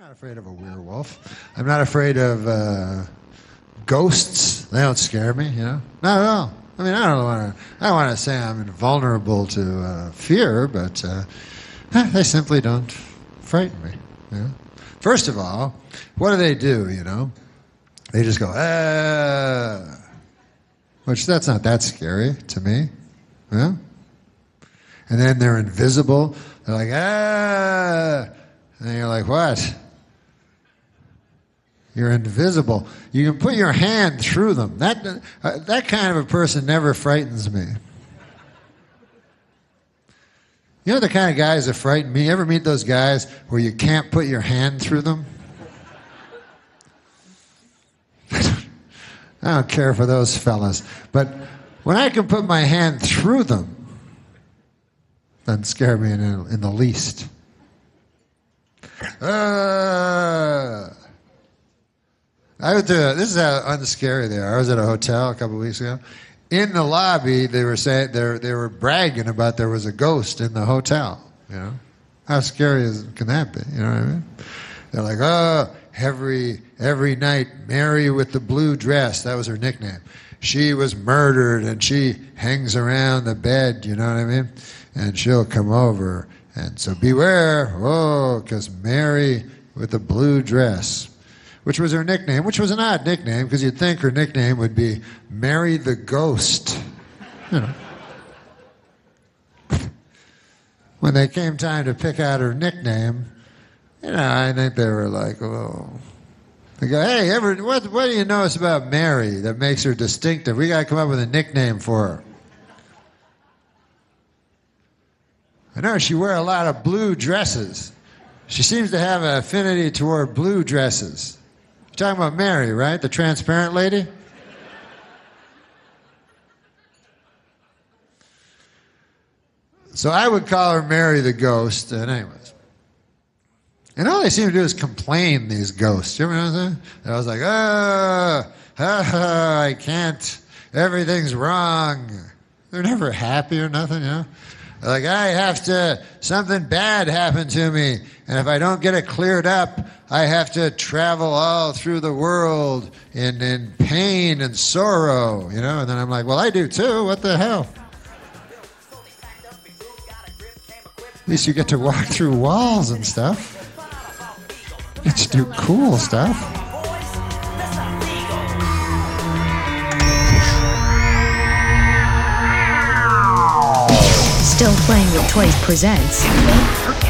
not afraid of a werewolf. I'm not afraid of uh, ghosts. They don't scare me, you know. Not at all. I mean, I don't want to. I want to say I'm invulnerable to uh, fear, but uh, eh, they simply don't frighten me. You know? First of all, what do they do? You know, they just go ah, which that's not that scary to me. Yeah. And then they're invisible. They're like ah, and you're like what? You're invisible. You can put your hand through them. That, uh, that kind of a person never frightens me. You know the kind of guys that frighten me? You ever meet those guys where you can't put your hand through them? I don't care for those fellas. But when I can put my hand through them, doesn't scare me in, in the least. Uh, I went to, this is how unscary they are. I was at a hotel a couple of weeks ago. In the lobby, they were saying they they were bragging about there was a ghost in the hotel. You know, how scary is, can that be? You know what I mean? They're like, oh, every every night, Mary with the blue dress. That was her nickname. She was murdered, and she hangs around the bed. You know what I mean? And she'll come over, and so beware, oh, because Mary with the blue dress which was her nickname, which was an odd nickname because you'd think her nickname would be Mary the Ghost. You know. when they came time to pick out her nickname, you know, I think they were like, oh. They go, hey, ever, what, what do you notice about Mary that makes her distinctive? We got to come up with a nickname for her. I know she wear a lot of blue dresses. She seems to have an affinity toward blue dresses. You're talking about Mary, right? The transparent lady? So I would call her Mary the ghost. And anyways. And all they seem to do is complain, these ghosts. You know what I'm saying? And I was like, ah, I can't. Everything's wrong. They're never happy or nothing, you know? Like, I have to, something bad happened to me. And if I don't get it cleared up, I have to travel all through the world in, in pain and sorrow, you know? And then I'm like, well, I do too. What the hell? At least you get to walk through walls and stuff. Get to do cool stuff. Still Playing with Toys presents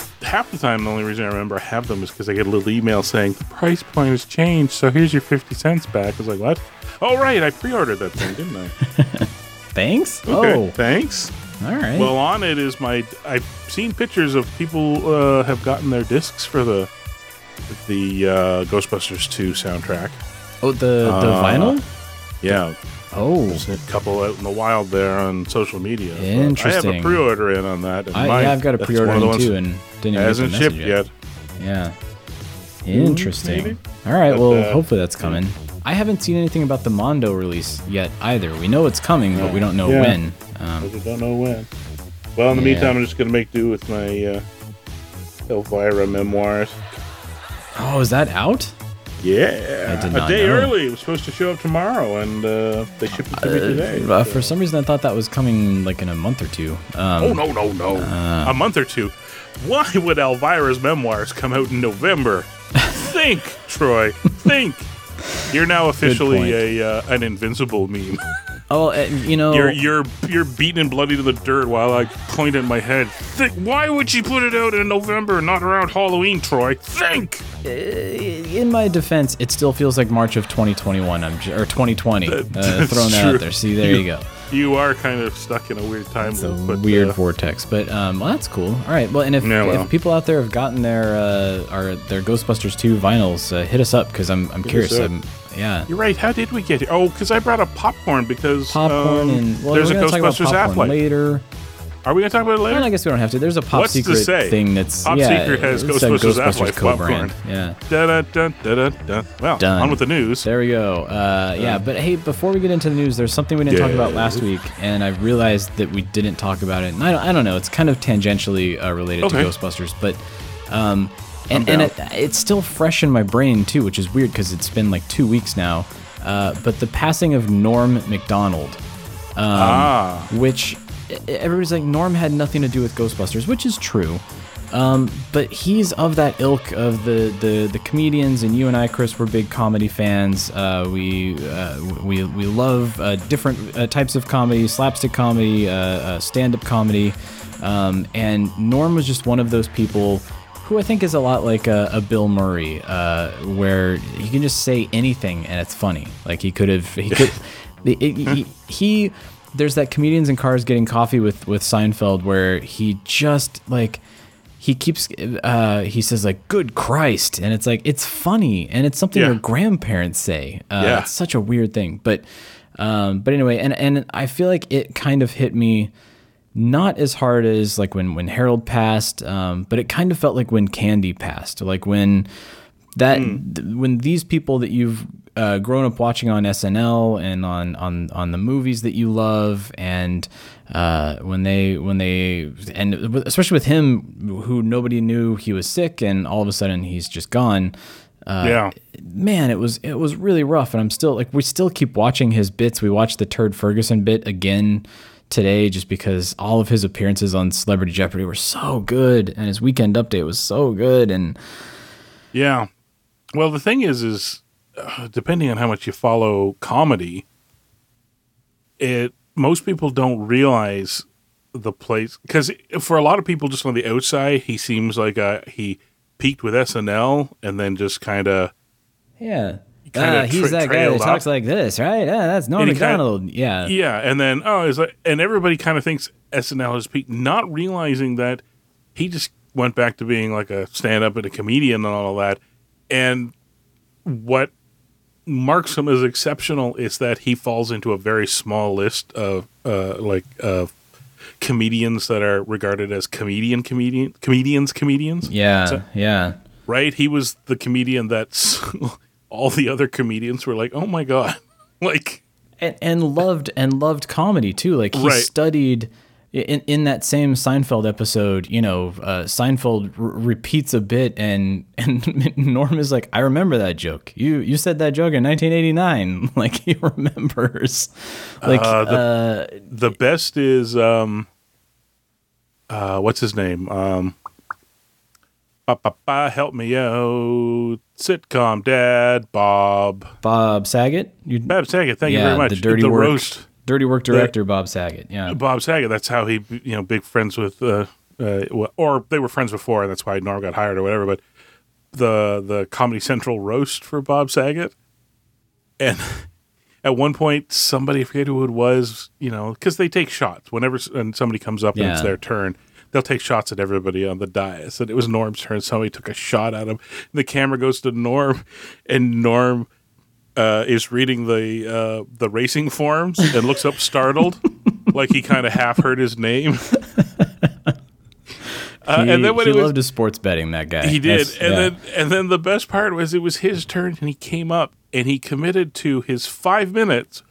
half the time, the only reason I remember I have them is because I get a little email saying the price point has changed, so here's your 50 cents back. I was like, what? Oh, right, I pre ordered that thing, didn't I? Thanks. Okay, Oh, thanks. all right. Well, on it is my. I've seen pictures of people uh, have gotten their discs for the the uh, Ghostbusters 2 soundtrack. oh, the the uh, vinyl. Yeah, Oh, there's a couple out in the wild there on social media. but I have a pre-order in on that. I, mine- yeah, I've got a pre-order one of the in too, and didn't even hasn't shipped message yet. Yeah. Interesting. maybe. All right. But, well, uh, hopefully that's coming. I haven't seen anything about the Mondo release yet either. We know it's coming, but we don't know Yeah. when. Um, I don't know when. Well, in the Yeah. meantime, I'm just gonna make do with my uh, Elvira memoirs. oh, is that out? Yeah, a day know. early. It was supposed to show up tomorrow, and uh, they shipped it to me today. Uh, for some reason, I thought that was coming like in a month or two. Um, oh no, no, no! Uh. a month or two. Why would Elvira's memoirs come out in November? think, Troy. Think. You're now officially a uh, an invincible meme. Oh, uh, you know, You're you're you're beaten and bloody to the dirt while I point at my head. Think, why would she put it out in November, and not around Halloween, Troy? Think. in my defense, it still feels like March of 2021. I'm j- or 2020. Uh, that's throwing that true. out there. See, there you go. You are kind of stuck in a weird time It's a loop, but weird uh, vortex, but um, well, that's cool. All right, well, and if, Yeah, well. if people out there have gotten their uh, our their Ghostbusters 2 vinyls, uh, hit us up because I'm I'm curious. up. I'm Yeah. You're right. How did we get here? Oh, because I brought up popcorn because Popcorn um, and well, there's a we're gonna talk about Ghostbusters popcorn later. Are we gonna talk about it later? Well, I guess we don't have to. There's a pop What's to secret say? thing that's Pop yeah, Secret has Ghostbusters Ghostbusters Afterlife co-brand. popcorn. Yeah. Da, da, da, da, da. Well, Done. on with the news. There we go. Uh, yeah, but hey, before we get into the news, there's something we didn't talk about last week, and I realized that we didn't talk about it. And I don't, I don't know. It's kind of tangentially uh, related Okay. to Ghostbusters, but um, and and it, it's still fresh in my brain too, which is weird because it's been like two weeks now. Uh, but the passing of Norm Macdonald, ah, which everybody's like Norm had nothing to do with Ghostbusters, which is true. Um, but he's of that ilk of the, the the comedians, and you and I, Chris, we're big comedy fans. Uh, we uh, we we love uh, different uh, types of comedy, slapstick comedy, uh, uh, stand-up comedy, um, and Norm was just one of those people who I think is a lot like a, a Bill Murray, uh, where he can just say anything and it's funny. Like he could have, he could, the- it- he, he, there's that comedians in cars getting coffee with with Seinfeld where he just like he keeps uh, he says like good Christ and it's like it's funny and it's something Yeah. your grandparents say. Uh, Yeah. It's such a weird thing, but um, but anyway, and and I feel like it kind of hit me not as hard as like when when Harold passed, um, but it kind of felt like when Candy passed, like when that th- when these people that you've uh, grown up watching on SNL and on on on the movies that you love, and uh, when they when they and especially with him, who nobody knew he was sick, and all of a sudden he's just gone. Uh, yeah. man, it was it was really rough, and I'm still like we still keep watching his bits. We watched the Turd Ferguson bit again today, just because all of his appearances on Celebrity Jeopardy were so good, and his Weekend Update was so good, and Yeah. Well, the thing is, is uh, depending on how much you follow comedy, it most people don't realize the place because for a lot of people, just on the outside, he seems like a, he peaked with SNL and then just kind of yeah. Ah, he's tra- that guy that talks up. like this, right? Yeah, that's Norm he kinda- yeah. yeah, and then oh, it's like, and everybody kind of thinks SNL has peaked, not realizing that he just went back to being like a stand-up and a comedian and all of that. And what marks him as exceptional is that he falls into a very small list of uh, like of comedians that are regarded as comedian comedian comedians comedians. Yeah, So- yeah. right? He was the comedian that's all the other comedians were like, "Oh my god!" like and, and loved and loved comedy too. Like he Right. studied in in that same Seinfeld episode. You know, uh, Seinfeld r- repeats a bit, and and Norm is like, "I remember that joke. You you said that joke in 1989." Like he remembers. Like Uh, the- uh, the best is um uh what's his name um ba, ba, ba, help me out. Sitcom dad bob. Bob Saget. You, bob saget thank you very much. the dirty the work, roast. dirty work director Bob Saget. Yeah, bob saget that's how he you know big friends with uh, uh or they were friends before and that's why norm got hired or whatever but the the comedy central roast for bob saget. And at one point somebody I forget who it was you know because they take shots whenever and somebody comes up and it's their turn they'll take shots at everybody on the dais and it was norm's turn somebody took a shot at him the camera goes to norm and norm uh, is reading the uh, the racing forms and looks up startled like he kind of half heard his name uh, he, and then when he it was loved his sports betting. That guy. he did, That's- and yeah. then and then the best part was it was his turn, and he came up and he committed to his five minutes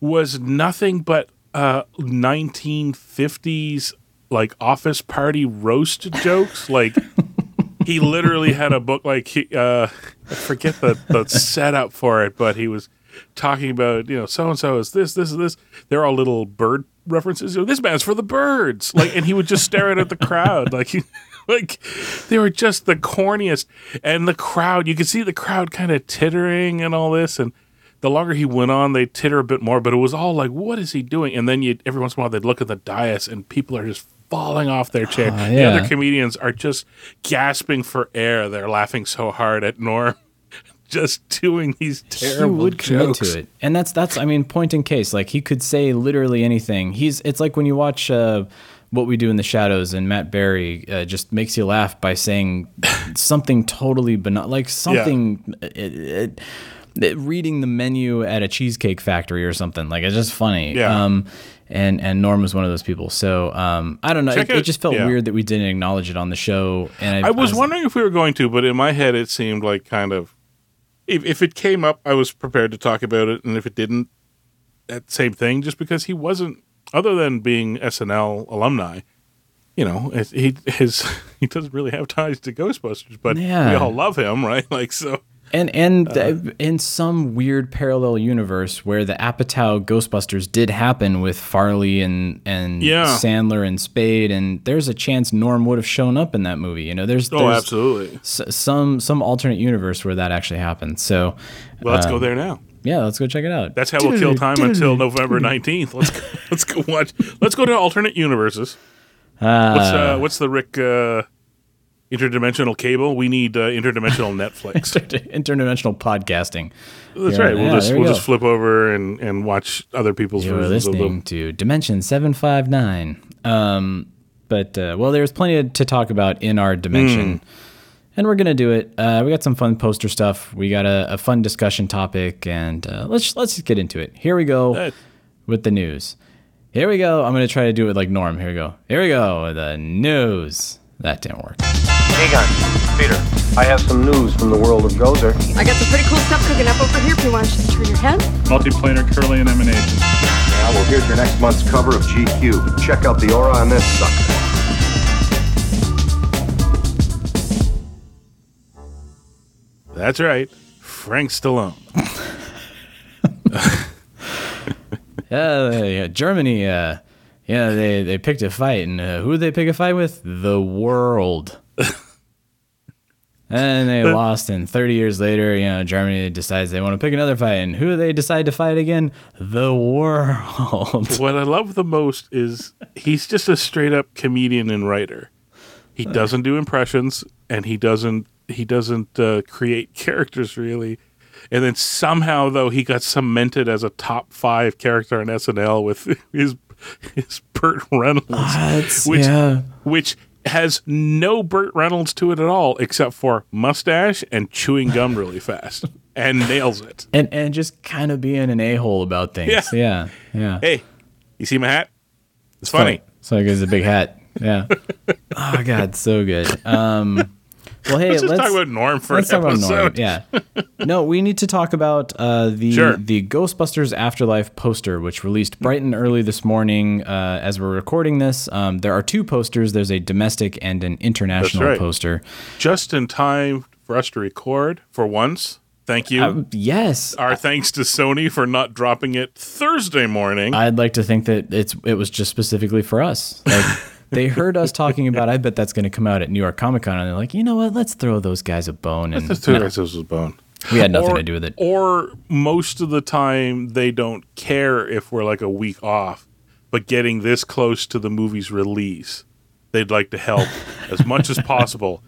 was nothing but uh 1950s like office party roast jokes. Like he literally had a book like he uh I forget the the setup for it, but he was talking about you know so and so is this this is this. They're all little bird references. You know, this man's for the birds. Like, and he would just stare at the crowd like. He, like they were just the corniest and the crowd you could see the crowd kind of tittering and all this and the longer he went on they titter a bit more but it was all like what is he doing and then you every once in a while they'd look at the dais and people are just falling off their chair the yeah. other comedians are just gasping for air they're laughing so hard at norm just doing these terrible he would commit to it and that's that's i mean point in case like he could say literally anything he's it's like when you watch uh what we do in the shadows and matt berry uh, just makes you laugh by saying something totally banal like something it, it, it- reading the menu at a cheesecake factory or something. Like it's just funny. Yeah. Um, and and Norm was one of those people. So um, I don't know. It, it just felt yeah. weird that we didn't acknowledge it on the show. And I, I was wondering if we were going to, but in my head, it seemed like kind of. If, if it came up, I was prepared to talk about it, and if it didn't, that same thing. Just because he wasn't, other than being SNL alumni, you know, he his he doesn't really have ties to Ghostbusters, but Yeah. we all love him, right? Like so. And and Uh, th- in some weird parallel universe where the Apatow Ghostbusters did happen with Farley and and Yeah. Sandler and Spade, and there's a chance Norm would have shown up in that movie. You know, there's, Oh, absolutely. s- some some alternate universe where that actually happened. So Well, let's Um, go there now. yeah, let's go check it out. That's how we'll kill time until November nineteenth. Let's go, let's go watch. Let's go to alternate universes. What's uh, what's the Rick uh, interdimensional cable? We need uh, interdimensional Netflix. interdimensional podcasting. That's Yeah, right. We'll yeah, just we'll we just flip over and, and watch other people's You're versions of listening them. to Dimension 759. Um, but, uh, well, there's plenty to talk about in our dimension. Hmm. And we're going to do it. Uh, we got some fun poster stuff. We got a, a fun discussion topic. And uh, let's, let's get into it. Here we go with the news. Here we go. I'm going to try to do it like Norm. Here we go. Here we go. The news. That didn't work. Egon, Peter, I have some news from the world of Gozer. I got some pretty cool stuff cooking up over here if you want to turn your head. Multiplanar curling emanation. Now, well, here's your next month's cover of GQ. Check out the aura on this sucker. That's right. Frank Stallone. Yeah, they- yeah, Germany. Uh, yeah, they they picked a fight, and uh, who did they pick a fight with? The world. and they lost, and 30 years later, you know, Germany decides they want to pick another fight, and who do they decide to fight again? The world. What I love the most is he's just a straight up comedian and writer. He doesn't do impressions and he doesn't he doesn't uh, create characters really. And then somehow though he got cemented as a top five character on SNL with his his Burt Reynolds, That's- which yeah. which has no Burt Reynolds to it at all except for mustache and chewing gum really fast and nails it. And and just kind of being an a hole about things. Yeah. yeah, yeah. Hey, you see my hat? It's funny. So it's a big hat. Yeah. oh God, so good. Um, well, hey, Let's just let's talk about Norm for let's an talk about Norm. episode. Yeah. No, we need to talk about uh, the Sure. the Ghostbusters Afterlife poster, which released bright and early this morning. Uh, as we're recording this, um, there are two posters. There's a domestic and an international right. poster. just in time for us to record for once. Thank you. Um, yes, Our thanks to Sony for not dropping it Thursday morning. I'd like to think that it's it was just specifically for us. Like they heard us talking about. I bet that's going to come out at New York Comic Con, and they're like, you know what? Let's throw those guys a bone. And That's two no, guys was bone. we had nothing or, to do with it. Or most of the time, they don't care if we're like a week off, but getting this close to the movie's release, they'd like to help as much as possible.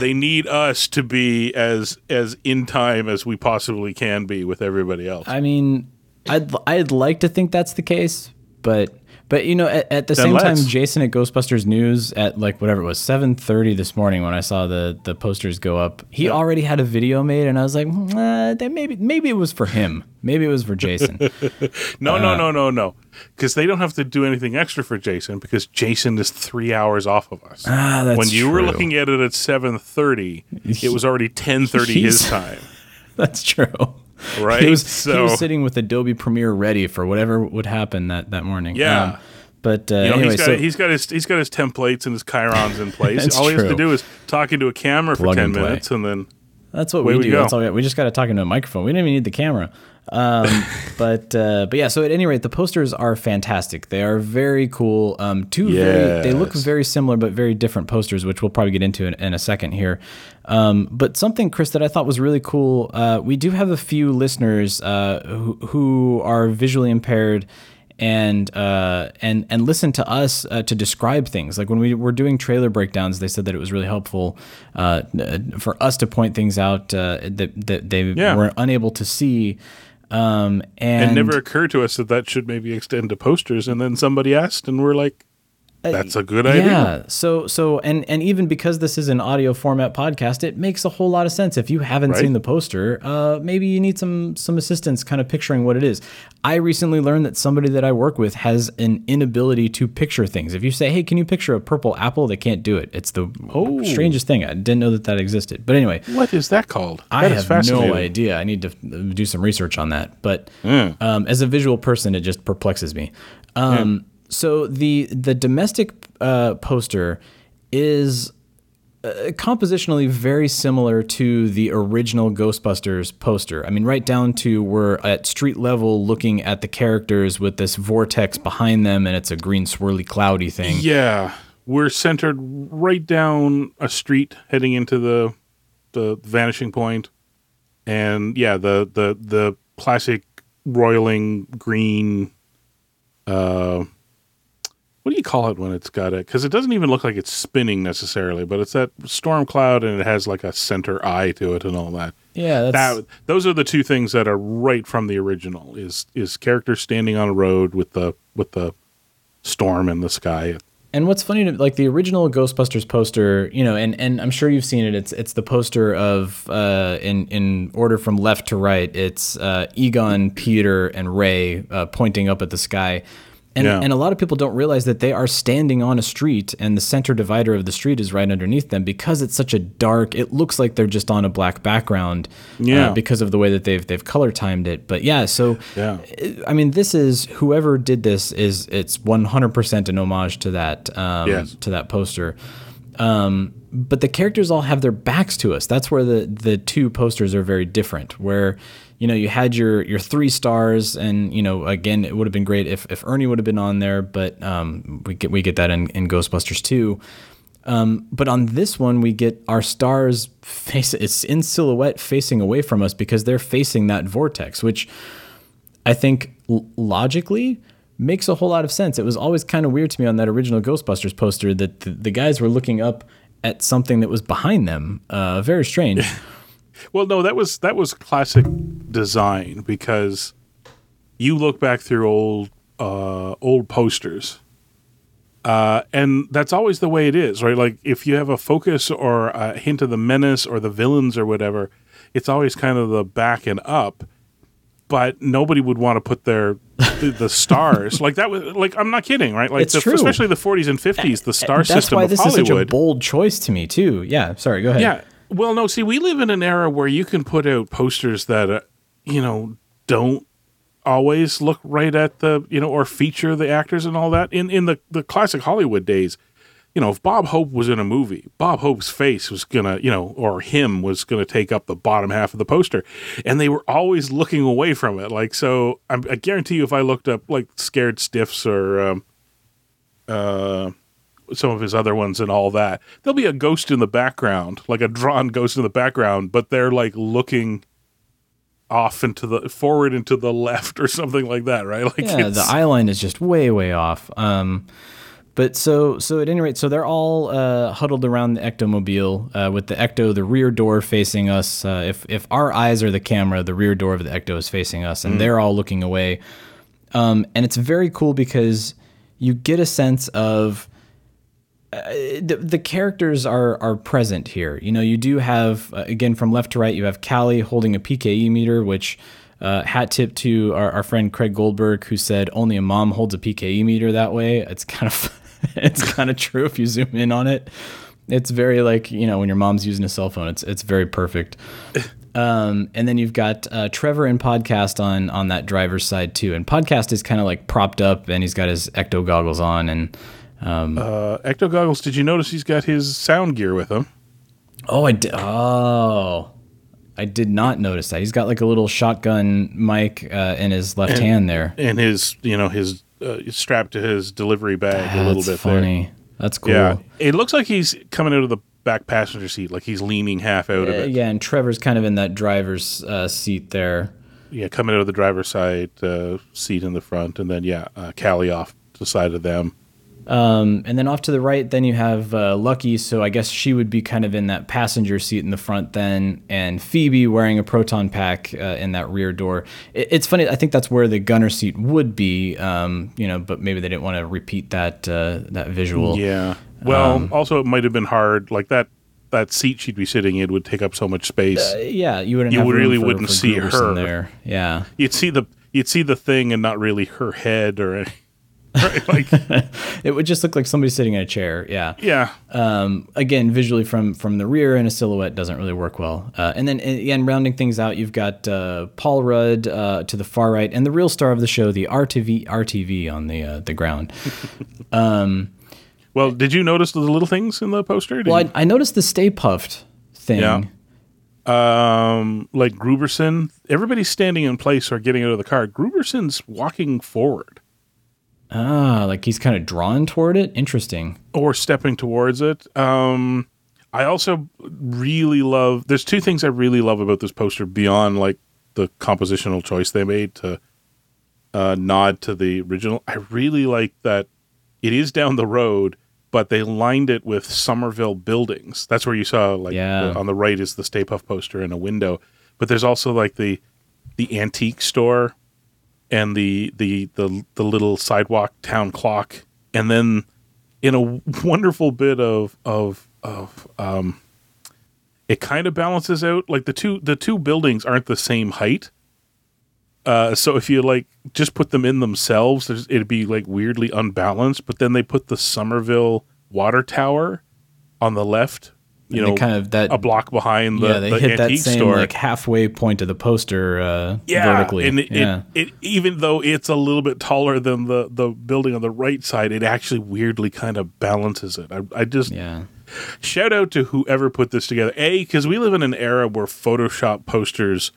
They need us to be as as in time as we possibly can be with everybody else. I mean, I'd I'd like to think that's the case, but but you know, at, at the same time, let's. Jason at Ghostbusters News at like whatever it was seven thirty this morning when I saw the the posters go up, he already had a video made, and I was like, "Hmm, uh, that maybe maybe it was for him, maybe it was for Jason. No, Uh, no, no, no, no. Because they don't have to do anything extra for Jason because Jason is three hours off of us. Ah, that's when you were looking at it at seven thirty, it was already ten thirty his time. that's true. Right? He was he was sitting with Adobe Premiere ready for whatever would happen that that morning. Yeah. Um, but uh, You know, anyway, he's got so he's got his he's got his templates and his chyrons in place. All he has to do is talk into a camera Plug for ten and minutes, and then That's what we we do. go. That's all we, we just got to talk into a microphone. We don't even need the camera. Um, but uh, but yeah. So at any rate, the posters are fantastic. They are very cool. Um, two very they look very similar but very different posters, which we'll probably get into in, in a second here. Um, but something, Chris, that I thought was really cool. Uh, we do have a few listeners uh, who, who are visually impaired and uh, and and listen to us uh, to describe things. Like when we were doing trailer breakdowns, they said that it was really helpful uh, for us to point things out uh, that that they Yeah. were unable to see. Um, and it never occurred to us that that should maybe extend to posters. And then somebody asked, and we're like, That's a good idea. Yeah. So so and and even because this is an audio format podcast, it makes a whole lot of sense. If you haven't Right. seen the poster, uh, maybe you need some some assistance, kind of picturing what it is. I recently learned that somebody that I work with has an inability to picture things. If you say, "Hey, can you picture a purple apple?" They can't do it. It's the Oh. strangest thing. I didn't know that that existed. But anyway, What is that called? I have no idea. I need to uh, do some research on that. But Hmm. um, as a visual person, it just perplexes me. Um, So the the domestic uh, poster is uh, compositionally very similar to the original Ghostbusters poster. I mean, right down to we're at street level looking at the characters with this vortex behind them, and it's a green swirly cloudy thing. Yeah, we're centered right down a street heading into the the vanishing point. and yeah, the the the classic roiling green. Uh, what do you call it when it's got it? Because it doesn't even look like it's spinning necessarily, but it's that storm cloud, and it has like a center eye to it and all that. Yeah, that's That those are the two things that are right from the original. Is is characters standing on a road with the with the storm in the sky. And what's funny, to, like the original Ghostbusters poster, you know, and, and I'm sure you've seen it. It's it's the poster of uh, in in order from left to right. It's uh, Egon, Peter, and Ray uh, pointing up at the sky. And, Yeah. and a lot of people don't realize that they are standing on a street and the center divider of the street is right underneath them because it's such a dark it looks like they're just on a black background uh, Yeah. because of the way that they've they've color timed it but yeah so Yeah. I mean, this is whoever did this is it's 100% an homage to that um, Yes. to that poster. Um, but the characters all have their backs to us. That's where the the two posters are very different. Where you know you had your your three stars, and you know again it would have been great if if Ernie would have been on there, but um, we get we get that in, in Ghostbusters too. Um, but on this one, we get our stars face it's in silhouette facing away from us because they're facing that vortex, which I think l- logically makes a whole lot of sense. It was always kind of weird to me on that original Ghostbusters poster that the, the guys were looking up at something that was behind them. Uh, very strange. Well, no, that was that was classic design because you look back through old uh, old posters, uh, and that's always the way it is, right? Like if you have a focus or a hint of the menace or the villains or whatever, it's always kind of the back and up. But nobody would want to put their the, the stars like that was like I'm not kidding, right? Like It's the, true. especially the 40s and 50s, the star That's system why of this Hollywood. is such a bold choice to me too. Yeah, sorry, go ahead. Yeah. Well, no, see, we live in an era where you can put out posters that, uh, you know, don't always look right at the, you know, or feature the actors and all that. In in the, the classic Hollywood days, you know, if Bob Hope was in a movie, Bob Hope's face was going to, you know, or him was going to take up the bottom half of the poster. And they were always looking away from it. Like, so I'm, I guarantee you, if I looked up like Scared Stiffs or, um, uh, some of his other ones and all that. There'll be a ghost in the background, like a drawn ghost in the background, but they're like looking off into the forward into the left or something like that, right? Like yeah, the eye line is just way, way off. Um, but so, so at any rate, so they're all uh, huddled around the ectomobile uh, with the ecto, the rear door facing us. Uh, if if our eyes are the camera, the rear door of the ecto is facing us, and they're all looking away. Um, and it's very cool because you get a sense of uh, the, the characters are are present here. You know, you do have uh, again from left to right. You have Callie holding a PKE meter, which uh, hat tip to our, our friend Craig Goldberg, who said only a mom holds a PKE meter that way. It's kind of it's kind of true if you zoom in on it. It's very like you know when your mom's using a cell phone. It's it's very perfect. Um, and then you've got uh, Trevor and Podcast on on that driver's side too. And Podcast is kind of like propped up, and he's got his ecto goggles on, and um, uh, Ecto goggles. Did you notice he's got his sound gear with him? Oh, I did. Oh, I did not notice that. He's got like a little shotgun mic uh, in his left And- hand there. and his, you know, his uh, strapped to his delivery bag a little That's bit funny. there. That's cool. Yeah, it looks like he's coming out of the back passenger seat, like he's leaning half out of it. yeah, and Trevor's kind of in that driver's uh, seat there. yeah, coming out of the driver's side uh, seat in the front, and then yeah, uh, Callie off to the side of them. Um, and then off to the right, then you have uh, Lucky. So I guess she would be kind of in that passenger seat in the front then, and Phoebe wearing a proton pack uh, in that rear door. It, it's funny. I think that's where the gunner seat would be. Um, you know, but maybe they didn't want to repeat that uh, that visual. Yeah. Well, Um, also it might have been hard. Like that that seat she'd be sitting in would take up so much space. Uh, yeah, you wouldn't. You have really for- wouldn't for see her. there. Yeah. you'd see the you'd see the thing and not really her head or any, right? like It would just look like somebody sitting in a chair. Yeah. yeah. Um, again, visually from from the rear and a silhouette doesn't really work well. Uh, and then again, rounding things out, you've got uh, Paul Rudd uh, to the far right, and the real star of the show, the RTV RTV on the uh, the ground. Well, did you notice the little things in the poster? Did Well, I, I noticed the Stay Puft thing. Yeah. um, like Grooberson, everybody's standing in place or getting out of the car. Grooberson's walking forward Ah, like he's kind of drawn toward it. Interesting. or stepping towards it. Um, I also really love. There's two things I really love about this poster beyond like the compositional choice they made to uh, nod to the original. I really like that it is down the road, but they lined it with Somerville buildings. That's where you saw like Yeah. the- on the right is the Stay Puft poster in a window, but there's also like the the antique store and the the the the little sidewalk town clock, and then in a wonderful bit of of of um, it kind of balances out. Like the two the two buildings aren't the same height. Uh, so if you like just put them in themselves, it'd be like weirdly unbalanced. But then they put the Somerville water tower on the left, you know, kind of that- a block behind the, yeah, they the hit that same store. like halfway point of the poster uh, yeah, vertically. and it, yeah. it, it even though it's a little bit taller than the the building on the right side, it actually weirdly kind of balances it. I, I just yeah. shout out to whoever put this together. A, because we live in an era where Photoshop posters,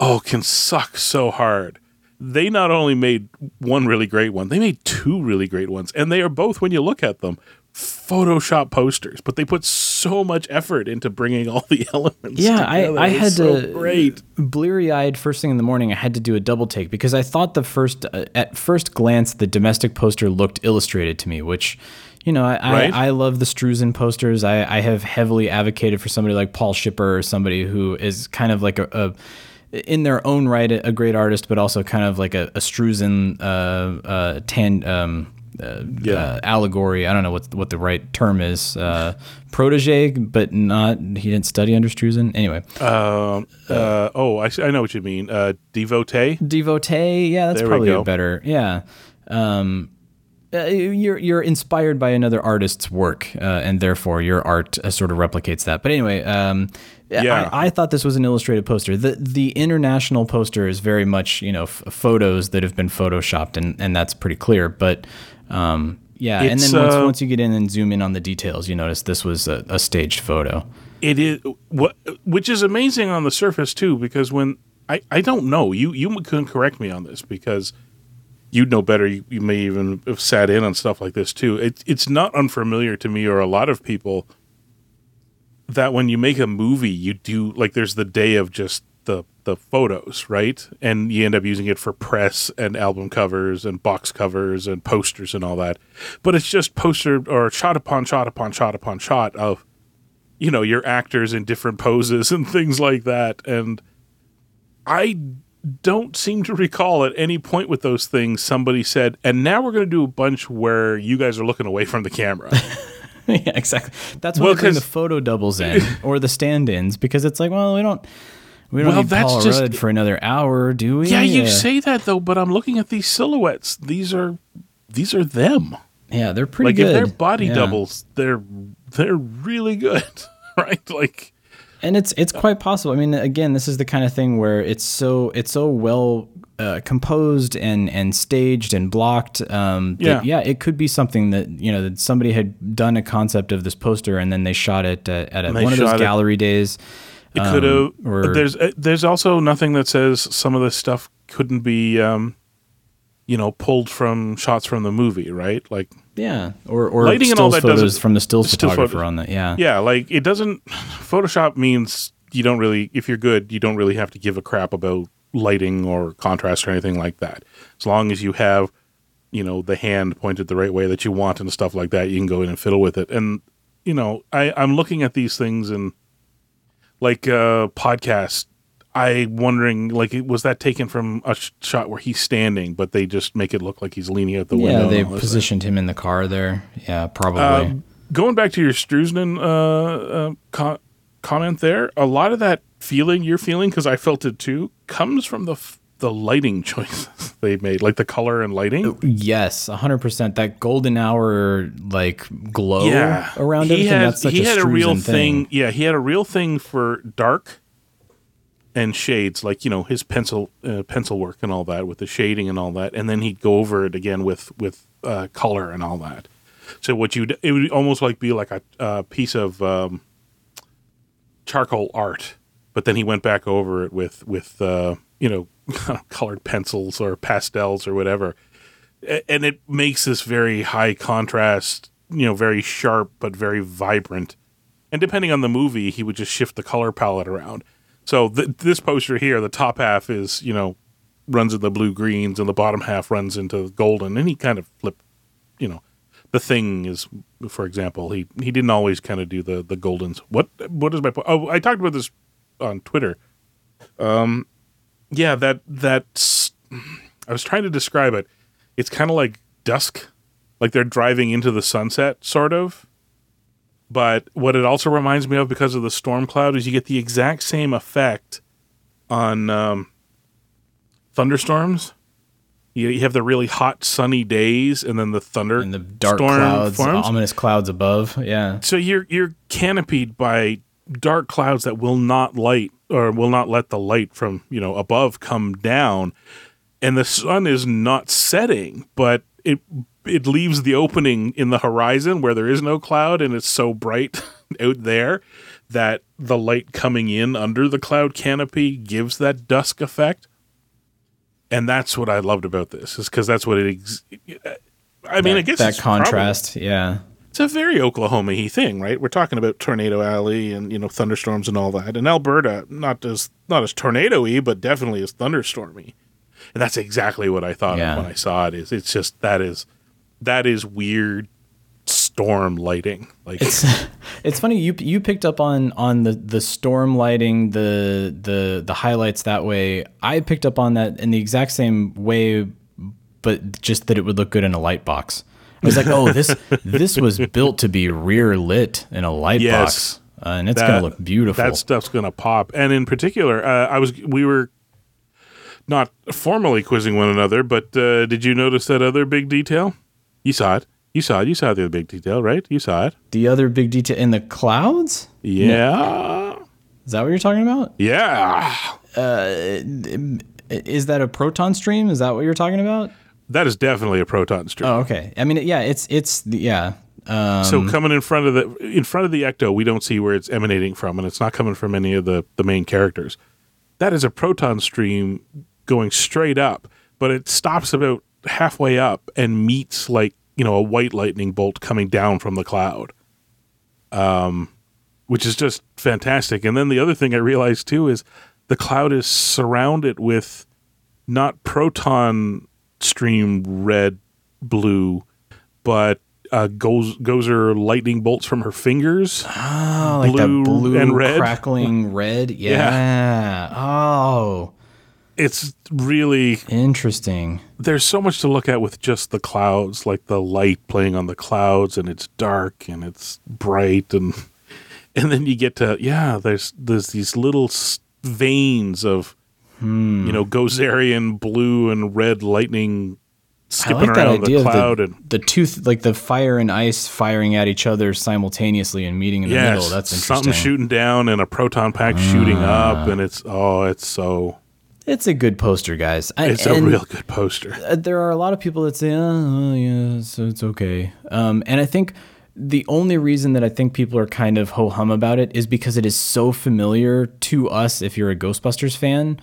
oh, can suck so hard. They not only made one really great one, they made two really great ones, and they are both, when you look at them, Photoshop posters. But they put so much effort into bringing all the elements. Yeah, I, together. I It's had so to great. bleary eyed first thing in the morning. I had to do a double take because I thought the first uh, at first glance the domestic poster looked illustrated to me, which you know I Right. I, I love the Struzan posters. I, I have heavily advocated for somebody like Paul Shipper or somebody who is kind of like a. a in their own right, a great artist, but also kind of like a, a Struzan uh, uh, tan, um, uh, Yeah. uh, allegory. I don't know what what the right term is. Uh, protege, but not. He didn't study under Struzan. Anyway, Um, uh, oh, I, I know what you mean. Uh, devotee. devotee. Yeah, that's There probably a better. Yeah. Um, uh, you're you're inspired by another artist's work, uh, and therefore your art uh, sort of replicates that. But anyway, um, Yeah. I, I thought this was an illustrated poster. the The international poster is very much you know f- photos that have been photoshopped, and and that's pretty clear. But um, yeah, and then once uh, once you get in and zoom in on the details, you notice this was a, a staged photo. It is what, which is amazing on the surface too, because when I, I don't know you you can correct me on this because you'd know better. You, you may even have sat in on stuff like this too. It, it's not unfamiliar to me or a lot of people that when you make a movie, you do like there's the day of just the photos, right? And you end up using it for press and album covers and box covers and posters and all that. But it's just poster or shot upon shot upon shot upon shot of you know your actors in different poses and things like that and i don't seem to recall at any point with those things somebody said and now we're going to do a bunch where you guys are looking away from the camera yeah, exactly. That's why Well, the photo doubles in or the stand-ins because it's like, well, we don't we don't Well, need that's Paul just- Rudd for another hour, do we? yeah you say that though but i'm looking at these silhouettes these are these are them Yeah, they're pretty like good. if they're body Yeah. doubles they're they're really good right like and it's it's quite possible. I mean, again, this is the kind of thing where it's so it's so well uh, composed and and staged and blocked. Um, that, Yeah. yeah, it could be something that you know that somebody had done a concept of this poster and then they shot it at, at a, one of those shot it. gallery days. It could have. Um, or- there's uh, there's also nothing that says some of this stuff couldn't be, um, you know, pulled from shots from the movie, right? Like, Yeah, or or Lighting and all that photos from the still still photographer photos. on that. Yeah, yeah, like it doesn't. Photoshop means you don't really, if you're good, you don't really have to give a crap about lighting or contrast or anything like that. As long as you have you know the hand pointed the right way that you want and stuff like that, you can go in and fiddle with it. And you know, I I'm looking at these things and like uh podcast. I wondering like was that taken from a sh- shot where he's standing, but they just make it look like he's leaning out the window. Yeah, they positioned him in the car there. Yeah, probably. um, going back to your Struzan uh, uh, co- comment there, a lot of that feeling you're feeling, because I felt it too, comes from the f- the lighting choices they made, like the color and lighting. yes, 100%. That golden hour like glow yeah, around he everything. had, that's such he a had a real Struzan thing. Yeah, he had a real thing for dark and shades, like you know his pencil uh, pencil work and all that with the shading and all that, and then he'd go over it again with with uh, color and all that. So what you it would almost like be like a, a piece of um, charcoal art, but then he went back over it with with uh, you know colored pencils or pastels or whatever, and it makes this very high contrast, you know, very sharp but very vibrant. And depending on the movie, he would just shift the color palette around. So th- this poster here, the top half is you know runs in the blue greens, and the bottom half runs into golden, and he kind of flipped, you know. The thing is, for example, he he didn't always kind of do the the goldens. What what is my point? Oh, I talked about this on Twitter. Um, yeah, that that's. I was trying to describe it. It's kind of like dusk, like they're driving into the sunset, sort of. But what it also reminds me of, because of the storm cloud, is you get the exact same effect on um, thunderstorms. You, you have the really hot, sunny days, and then the thunder And the dark storm clouds, forms. ominous clouds above. Yeah. So you're you're canopied by dark clouds that will not light or will not let the light from you know above come down, and the sun is not setting, but it it leaves the opening in the horizon where there is no cloud, and it's so bright out there that the light coming in under the cloud canopy gives that dusk effect. And that's what I loved about this, is because that's what it. Ex- I mean, that, I guess that it's probably- contrast. yeah. It's a very Oklahoma y thing, right? We're talking about tornado alley and you know thunderstorms and all that. And Alberta, not as not as tornado y, but definitely as thunderstormy. And that's exactly what I thought Yeah. of when I saw it. Is it's just that is that is weird storm lighting. Like It's it's funny you you picked up on on the the storm lighting the the the highlights that way. I picked up on that in the exact same way, but just that it would look good in a light box. I was like, oh, this this was built to be rear lit in a light Yes. box, uh, and it's that- gonna look beautiful. That stuff's gonna pop. And in particular, uh, I was we were not formally quizzing one another, but uh, did you notice that other big detail? You saw it. You saw it. You saw the other big detail, right? You saw it. the other big detail in the clouds. Yeah. Is that what you're talking about? Yeah. Is that a proton stream? Is that what you're talking about? That is definitely a proton stream. Oh, okay. I mean, yeah, it's it's the yeah. Um, so coming in front of the in front of the ecto, we don't see where it's emanating from, and it's not coming from any of the the main characters. That is a proton stream going straight up, but it stops about halfway up and meets like you know a white lightning bolt coming down from the cloud, um, which is just fantastic. And then the other thing I realized too is the cloud is surrounded with not proton stream red blue, but uh, goes gozer lightning bolts from her fingers. Oh, like blue that blue and red. crackling red. Yeah. Oh, It's really interesting. there's so much to look at with just the clouds, like the light playing on the clouds, and it's dark and it's bright, and and then you get to yeah, there's there's these little veins of Hmm. you know Gozerian blue and red lightning I skipping like that around the idea cloud, of and the, the tooth, like the fire and ice firing at each other simultaneously and meeting in the yes, middle. That's interesting. something shooting down and a proton pack shooting up, and it's oh, it's so It's a good poster, guys. I- it's a real good poster. uh, there are a lot of people that say, "Oh, yeah, so it's okay." Um, and I think the only reason that I think people are kind of ho hum about it is because it is so familiar to us. If you're a Ghostbusters fan,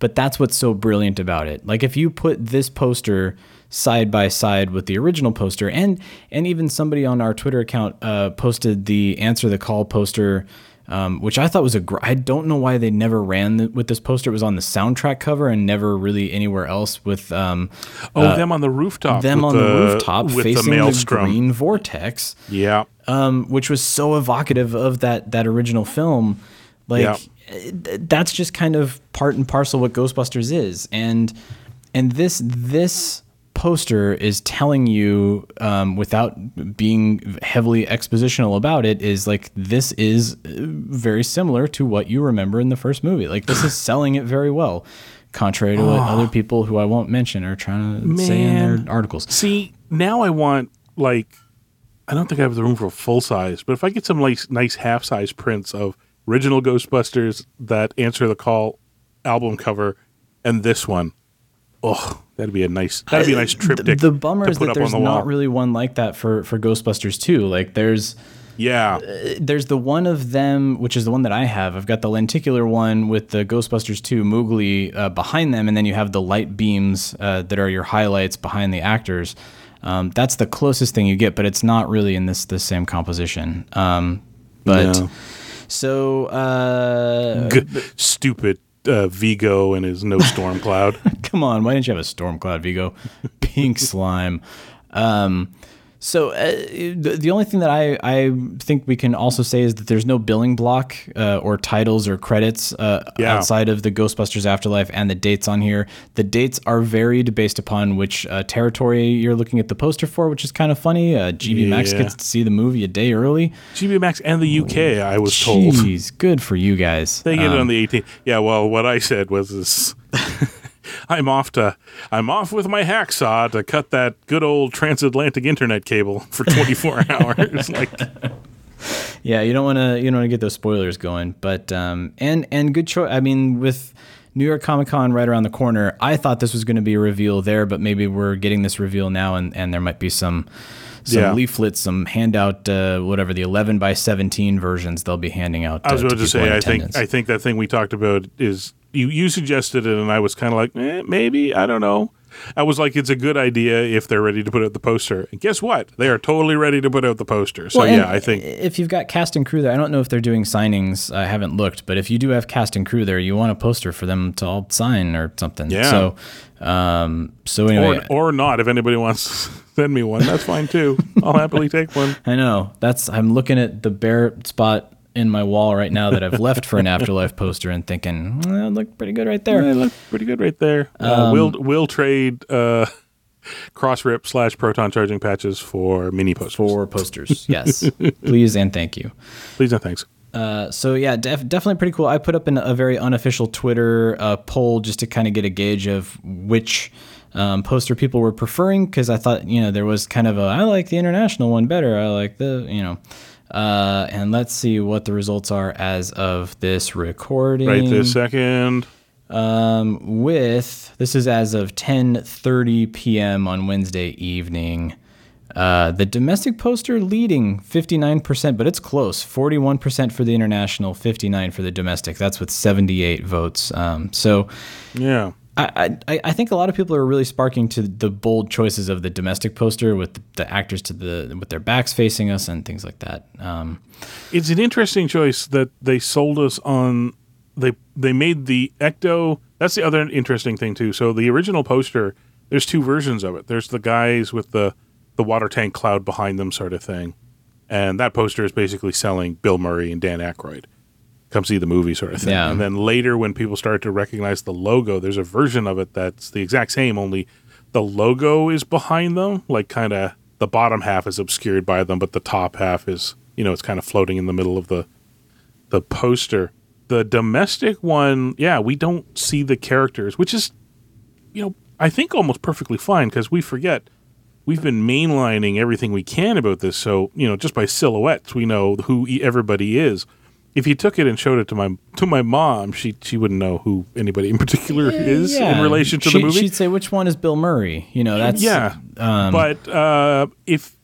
but that's what's so brilliant about it. Like if you put this poster side by side with the original poster, and and even somebody on our Twitter account uh, posted the answer the call poster. um, which I thought was a. Gr- I don't know why they never ran th- with this poster. It was on the soundtrack cover and never really anywhere else with. Um, Oh, uh, them on the rooftop. them on the, rooftop with facing the the, green vortex Yeah. um, which was so evocative of that that original film. Like Yeah. Th- that's just kind of part and parcel what Ghostbusters is, and and this this poster is telling you um, without being heavily expositional about it is like this is uh, very similar to what you remember in the first movie. Like this is selling it very well contrary to what other people who i won't mention are trying to say in their articles. See, now I want like I don't think I have the room for a full size, but if I get some nice nice half size prints of original Ghostbusters that answer the call album cover and this one, oh, that'd be a nice that'd be a nice The- triptych. The, bummer to is that there's the not really one like that for for Ghostbusters 2. Like there's yeah, there's the one of them, which is the one that I have. I've got the lenticular one with the Ghostbusters 2 Moogly uh, behind them, and then you have the light beams uh, that are your highlights behind the actors. Um, that's the closest thing you get, but it's not really in this this same composition. Um, but No. So uh, G- stupid uh, Vigo and his no storm cloud. Come on, why didn't you have a storm cloud, Vigo? Pink slime. Um, so uh, the, the only thing that I, I think we can also say is that there's no billing block uh, or titles or credits uh, Yeah. outside of the Ghostbusters Afterlife and the dates on here. The dates are varied based upon which uh, territory you're looking at the poster for, which is kind of funny. Uh, GB Max gets to see the movie a day early. GB Max and the UK, I was told. Jeez, good for you guys. They get it Um, on the 18th. Yeah, well, what I said was this. I'm off to I'm off with my hacksaw to cut that good old transatlantic internet cable for 24 hours. Like Yeah, you don't want to you don't want to get those spoilers going, but um, and and good choice. I mean, with New York Comic Con right around the corner, I thought this was going to be a reveal there, but maybe we're getting this reveal now, and and there might be some some Yeah. leaflets, some handout, uh, whatever the 11 by 17 versions they'll be handing out. I was uh, about to in say, I think. I think that thing we talked about is you you suggested it, and I was kind of like, eh, maybe I don't know. I was like, it's a good idea if they're ready to put out the poster. And guess what? They are totally ready to put out the poster. So Well, yeah, I think if you've got cast and crew there, I don't know if they're doing signings. I haven't looked, but if you do have cast and crew there, you want a poster for them to all sign or something. Yeah. So, um, so anyway, or or not. If anybody wants to send me one, that's fine too. I'll happily take one. I know. That's I'm looking at the bare spot in my wall right now that I've left for an afterlife poster and thinking, well, it looked pretty good right Yeah, there. it looked pretty good right there. Uh, Um, we'll we'll trade uh, cross rip slash proton charging patches for mini posters. For posters, yes, please and thank you. Please and thanks. Uh, so yeah, def- definitely pretty cool. I put up in a very unofficial Twitter uh, poll just to kind of get a gauge of which um, poster people were preferring because I thought you know there was kind of a I like the international one better. I like the you know. Uh, and let's see what the results are as of this recording. Right this second. Um, with this is as of 10:30 p.m. on Wednesday evening. Uh, the domestic poster leading 59%, but it's close. 41% for the international, 59 for the domestic. That's with 78 votes. Um, so Yeah. I, I, think a lot of people are really sparking to the bold choices of the domestic poster with the actors to the with their backs facing us and things like that. Um, It's an interesting choice that they sold us on. They they made the Ecto. That's the other interesting thing too. So the original poster, there's two versions of it. There's the guys with the the water tank cloud behind them, sort of thing, and that poster is basically selling Bill Murray and Dan Aykroyd. Come see the movie, sort of thing. Yeah. And then later, when people start to recognize the logo, there's a version of it that's the exact same, only the logo is behind them, like kind of the bottom half is obscured by them, but the top half is, you know, it's kind of floating in the middle of the the poster. The domestic one, yeah, we don't see the characters, which is, you know, I think almost perfectly fine because we forget we've been mainlining everything we can about this. So you know, just by silhouettes, we know who everybody is. If you took it and showed it to my to my mom, she she wouldn't know who anybody in particular is in relation to She- the movie. She'd say, which one is Bill Murray? You know, that's yeah, um, but uh, if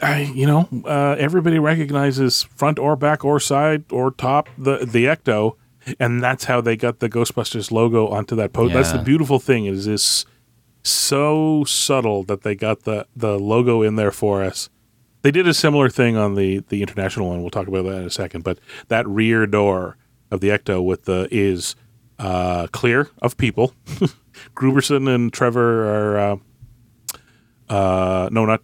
I, you know, uh, everybody recognizes front or back or side or top the the Ecto, and that's how they got the Ghostbusters logo onto that post. That's the beautiful thing is this so subtle that they got the the logo in there for us, They did a similar thing on the the international one. We'll talk about that in a second. But that rear door of the Ecto with the is uh, clear of people. Grooberson and Trevor are uh, uh, no, not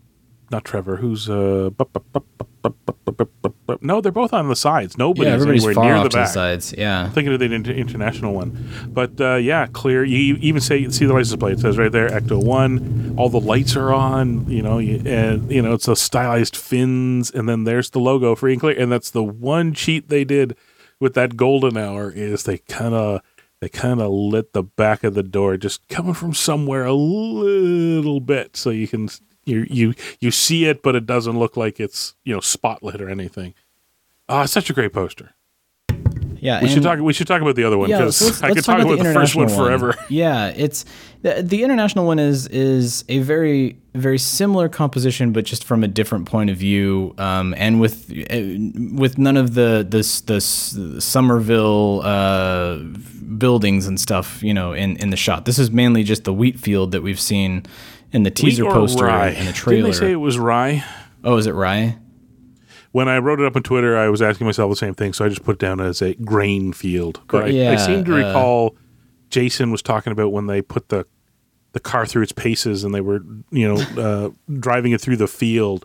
not Trevor. Who's uh? Bu- bu- bu- no, they're both on the sides. Nobody's yeah, anywhere far near off the, to back. the sides. Yeah, I'm thinking of the inter- international one, but uh, yeah, clear. You even say see the license plate. It says right there Ecto One. All the lights are on. You know, you, and you know it's the stylized fins, and then there's the logo free and clear. And that's the one cheat they did with that golden hour is they kind of they kind of lit the back of the door just coming from somewhere a little bit so you can you you you see it, but it doesn't look like it's you know spotlit or anything. Ah, it's such a great poster. Yeah. We should talk. We should talk about the other one Yeah, because so I could talk about the, first one international forever. Yeah, it's the, the international one is is a very very similar composition, but just from a different point of view, um, and with uh, with none of the this this Summerville uh, buildings and stuff, you know, in in the shot. This is mainly just the wheat field that we've seen in the teaser Wheat poster rye? and the trailer. Didn't they say it was rye? oh, is it rye? When I wrote it up on Twitter, I was asking myself the same thing, so I just put it down as a grain field. But I, I seem to uh, recall Jason was talking about when they put the the car through its paces and they were, you know, uh, driving it through the field.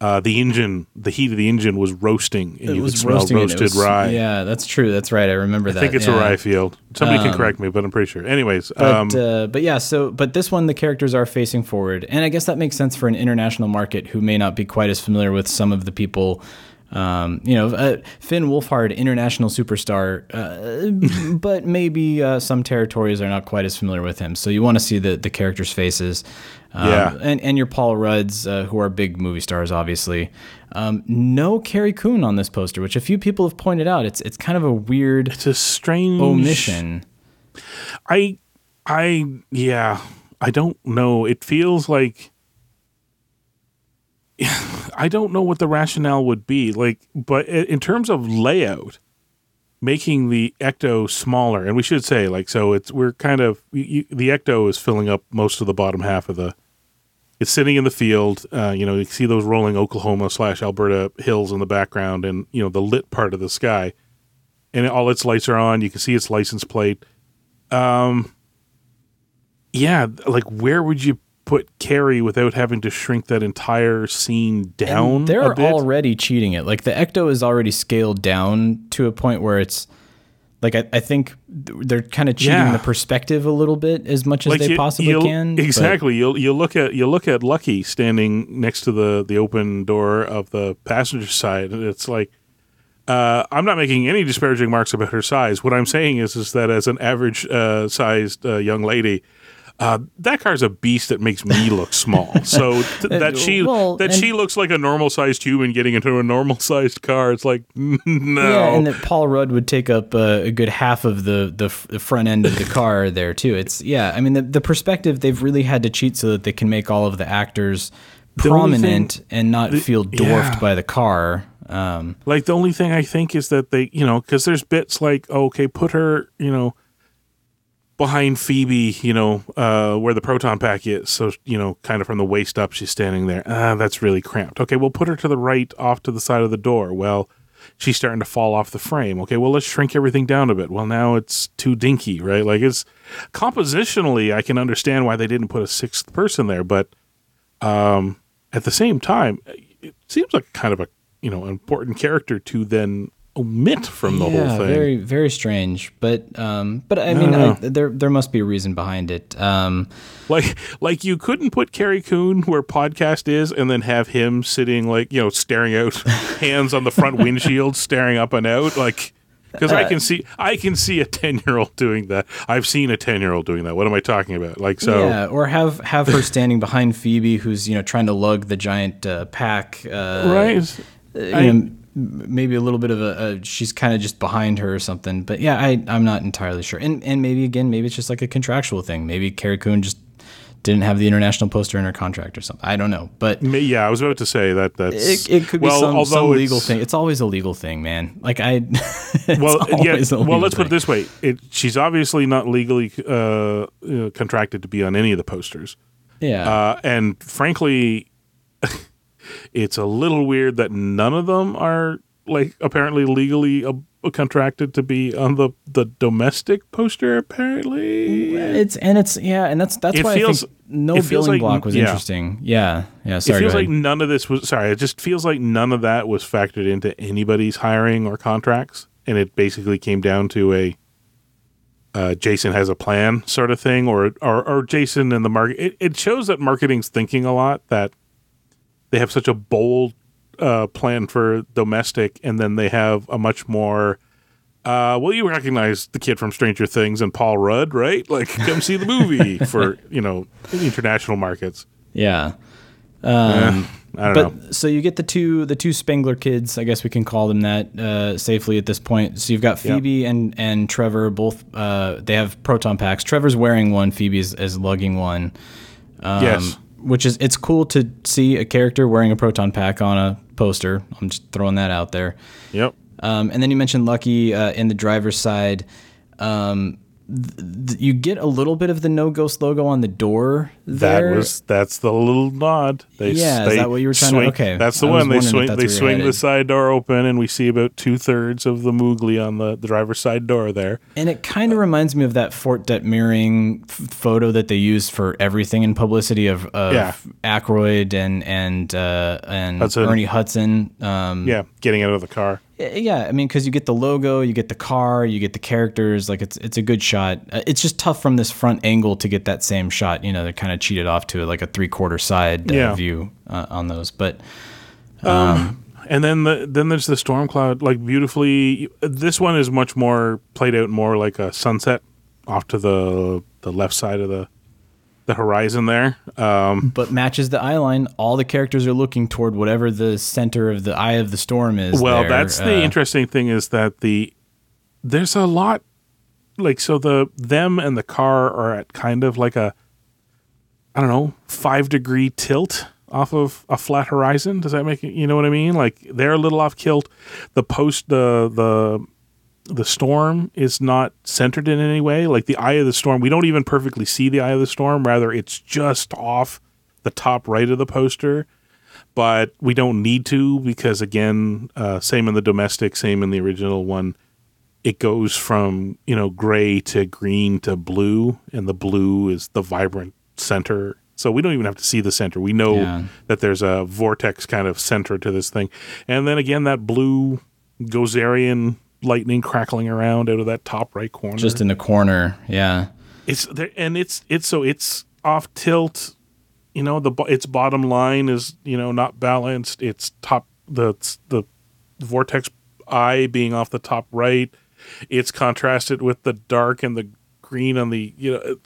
Uh, the engine, the heat of the engine was roasting, and It you was could smell roasting. roasted was- rye. Yeah, that's true. That's right. I remember I that. I think it's yeah. a rye field. Somebody can Um, correct me, but I'm pretty sure. Anyways, But um, uh, but yeah, so but this one the characters are facing forward, and I guess that makes sense for an international market who may not be quite as familiar with some of the people. Um, you know, uh, Finn Wolfhard, international superstar, uh, but maybe uh, some territories are not quite as familiar with him. So you want to see the the characters' faces, um, Yeah. and and your Paul Rudds, uh, who are big movie stars, obviously. Um, no Carrie Coon on this poster, which a few people have pointed out. It's it's kind of a weird it's a strange omission. I, I, yeah, I don't know. It feels like I don't know what the rationale would be. Like, but in terms of layout, making the ecto smaller, and we should say, like, so it's we're kind of you, the ecto is filling up most of the bottom half of the. It's sitting in the field. Uh, you know, you see those rolling Oklahoma slash Alberta hills in the background, and you know the lit part of the sky, and all its lights are on. You can see its license plate um yeah like where would you put carrie without having to shrink that entire scene down And they're a bit? already cheating it. Like the Ecto is already scaled down to a point where it's like I, I think they're kind of cheating Yeah. the perspective a little bit as much as Like they you- possibly can. exactly you'll you look at you look at lucky standing next to the the open door of the passenger side and it's like uh, I'm not making any disparaging marks about her size. What I'm saying is, is that as an average uh, sized uh, young lady, uh, that car's a beast that makes me look small. So th- that she Well, that she looks like a normal sized human getting into a normal sized car. It's like no. Yeah, and that Paul Rudd would take up uh, a good half of the, the f- the front end of the car there too. It's yeah, I mean the the perspective they've really had to cheat so that they can make all of the actors The prominent thing- and not the- feel dwarfed yeah. by the car. Um, Like the only thing I think is that they, you know, because there's bits like, oh, okay, put her, you know, behind Phoebe, you know, uh, where the proton pack is. So, you know, kind of from the waist up, she's standing there. Ah, that's really cramped. Okay, we'll put her to the right off to the side of the door. Well, she's starting to fall off the frame. Okay, well, let's shrink everything down a bit. Well, now it's too dinky, right? Like it's compositionally, I can understand why they didn't put a sixth person there, but um, at the same time, it seems like kind of a you know important character to then omit from the yeah, whole thing. very very strange. But um, but I I mean, I, there there must be a reason behind it. Um, Like like you couldn't put Carrie Coon where podcast is and then have him sitting like you know staring out, hands on the front windshield, staring up and out like. Because I Uh, can see, I can see a ten year old doing that. I've seen a ten year old doing that. What am I talking about? Like so, yeah, or have have her standing behind Phoebe, who's you know trying to lug the giant uh, pack. Uh, right? uh, I- know, maybe a little bit of a, a she's kind of just behind her or something. But yeah, I I'm not entirely sure. And and maybe again, maybe it's just like a contractual thing. Maybe Carrie Coon just didn't have the international poster in her contract or something. I don't know, but. Yeah, I was about to say that. That's It, it could be well, some, some it's- legal thing. It's always a legal thing, man. Like I, well, yeah. Well, let's put it this way: it, she's obviously not legally uh, uh, contracted to be on any of the posters. Yeah. Uh, and frankly, It's a little weird that none of them are like apparently legally uh, contracted to be on the the domestic poster. Apparently, It's and it's yeah, and that's that's It why feels- I think no billing like- block was yeah. interesting. Yeah, yeah. Sorry, it feels like none of this was sorry. It just feels like none of that was factored into anybody's hiring or contracts, and it basically came down to a uh, Jason has a plan sort of thing, or or, or Jason and the market. It, it shows that marketing's thinking a lot that they have such a bold uh, plan for domestic, and then they have a much more. Uh, well, you recognize the kid from Stranger Things and Paul Rudd, right? Like, come see the movie for you know international markets. yeah. Um, I don't but know. so you get the two the two Spengler kids, I guess we can call them that uh, safely at this point. So you've got. Phoebe and and Trevor both. Uh, they have proton packs. Trevor's wearing one. Phoebe is, is lugging one. Um, Yes. Which is it's cool to see a character wearing a proton pack on a poster. I'm just throwing that out there. Yep. Um, and then you mentioned Lucky uh, in the driver's side. Um, you get a little bit of the No Ghost logo on the door. There. That was that's the little nod. They, Yeah, is that what you were trying to- okay, that's the I one. They swing. They swing the side door open, and we see about two thirds of the Moogly on the, the driver's side door there. And it kind of reminds me of that Fort Det mirroring f- photo that they used for everything in publicity of, of Yeah. Aykroyd and and uh, and Hudson. Ernie Hudson. Um, Yeah, getting out of the car. Yeah. I mean, because you get the logo, you get the car, you get the characters. Like it's it's a good shot. Uh, it's just tough from this front angle to get that same shot. You know, they're kind of cheated off to like a three quarter side uh, view uh, on those. But um And then the then there's the storm cloud, like beautifully. This one is much more played out, more like a sunset off to the the left side of the the horizon there. Um, but matches the eye line. All the characters are looking toward whatever the center of the eye of the storm is. well, there. that's the Uh, interesting thing is that the there's a lot like so the them and the car are at kind of like a I don't know five degree tilt off of a flat horizon. Does that make it? You know what I mean? Like they're a little off kilt. The post the the the storm is not centered in any way. Like the eye of the storm, we don't even perfectly see the eye of the storm. Rather, it's just off the top right of the poster. But we don't need to because again, uh, same in the domestic, same in the original one. It goes from you know gray to green to blue, and the blue is the vibrant center. So we don't even have to see the center. We know Yeah. that there's a vortex kind of center to this thing, and then again that blue Gozerian lightning crackling around out of that top right corner. just in the corner. Yeah. it's there, and it's it's so it's off tilt. You know the its bottom line is you know not balanced. It's top the the vortex eye being off the top right. It's contrasted with the dark and the green on the you know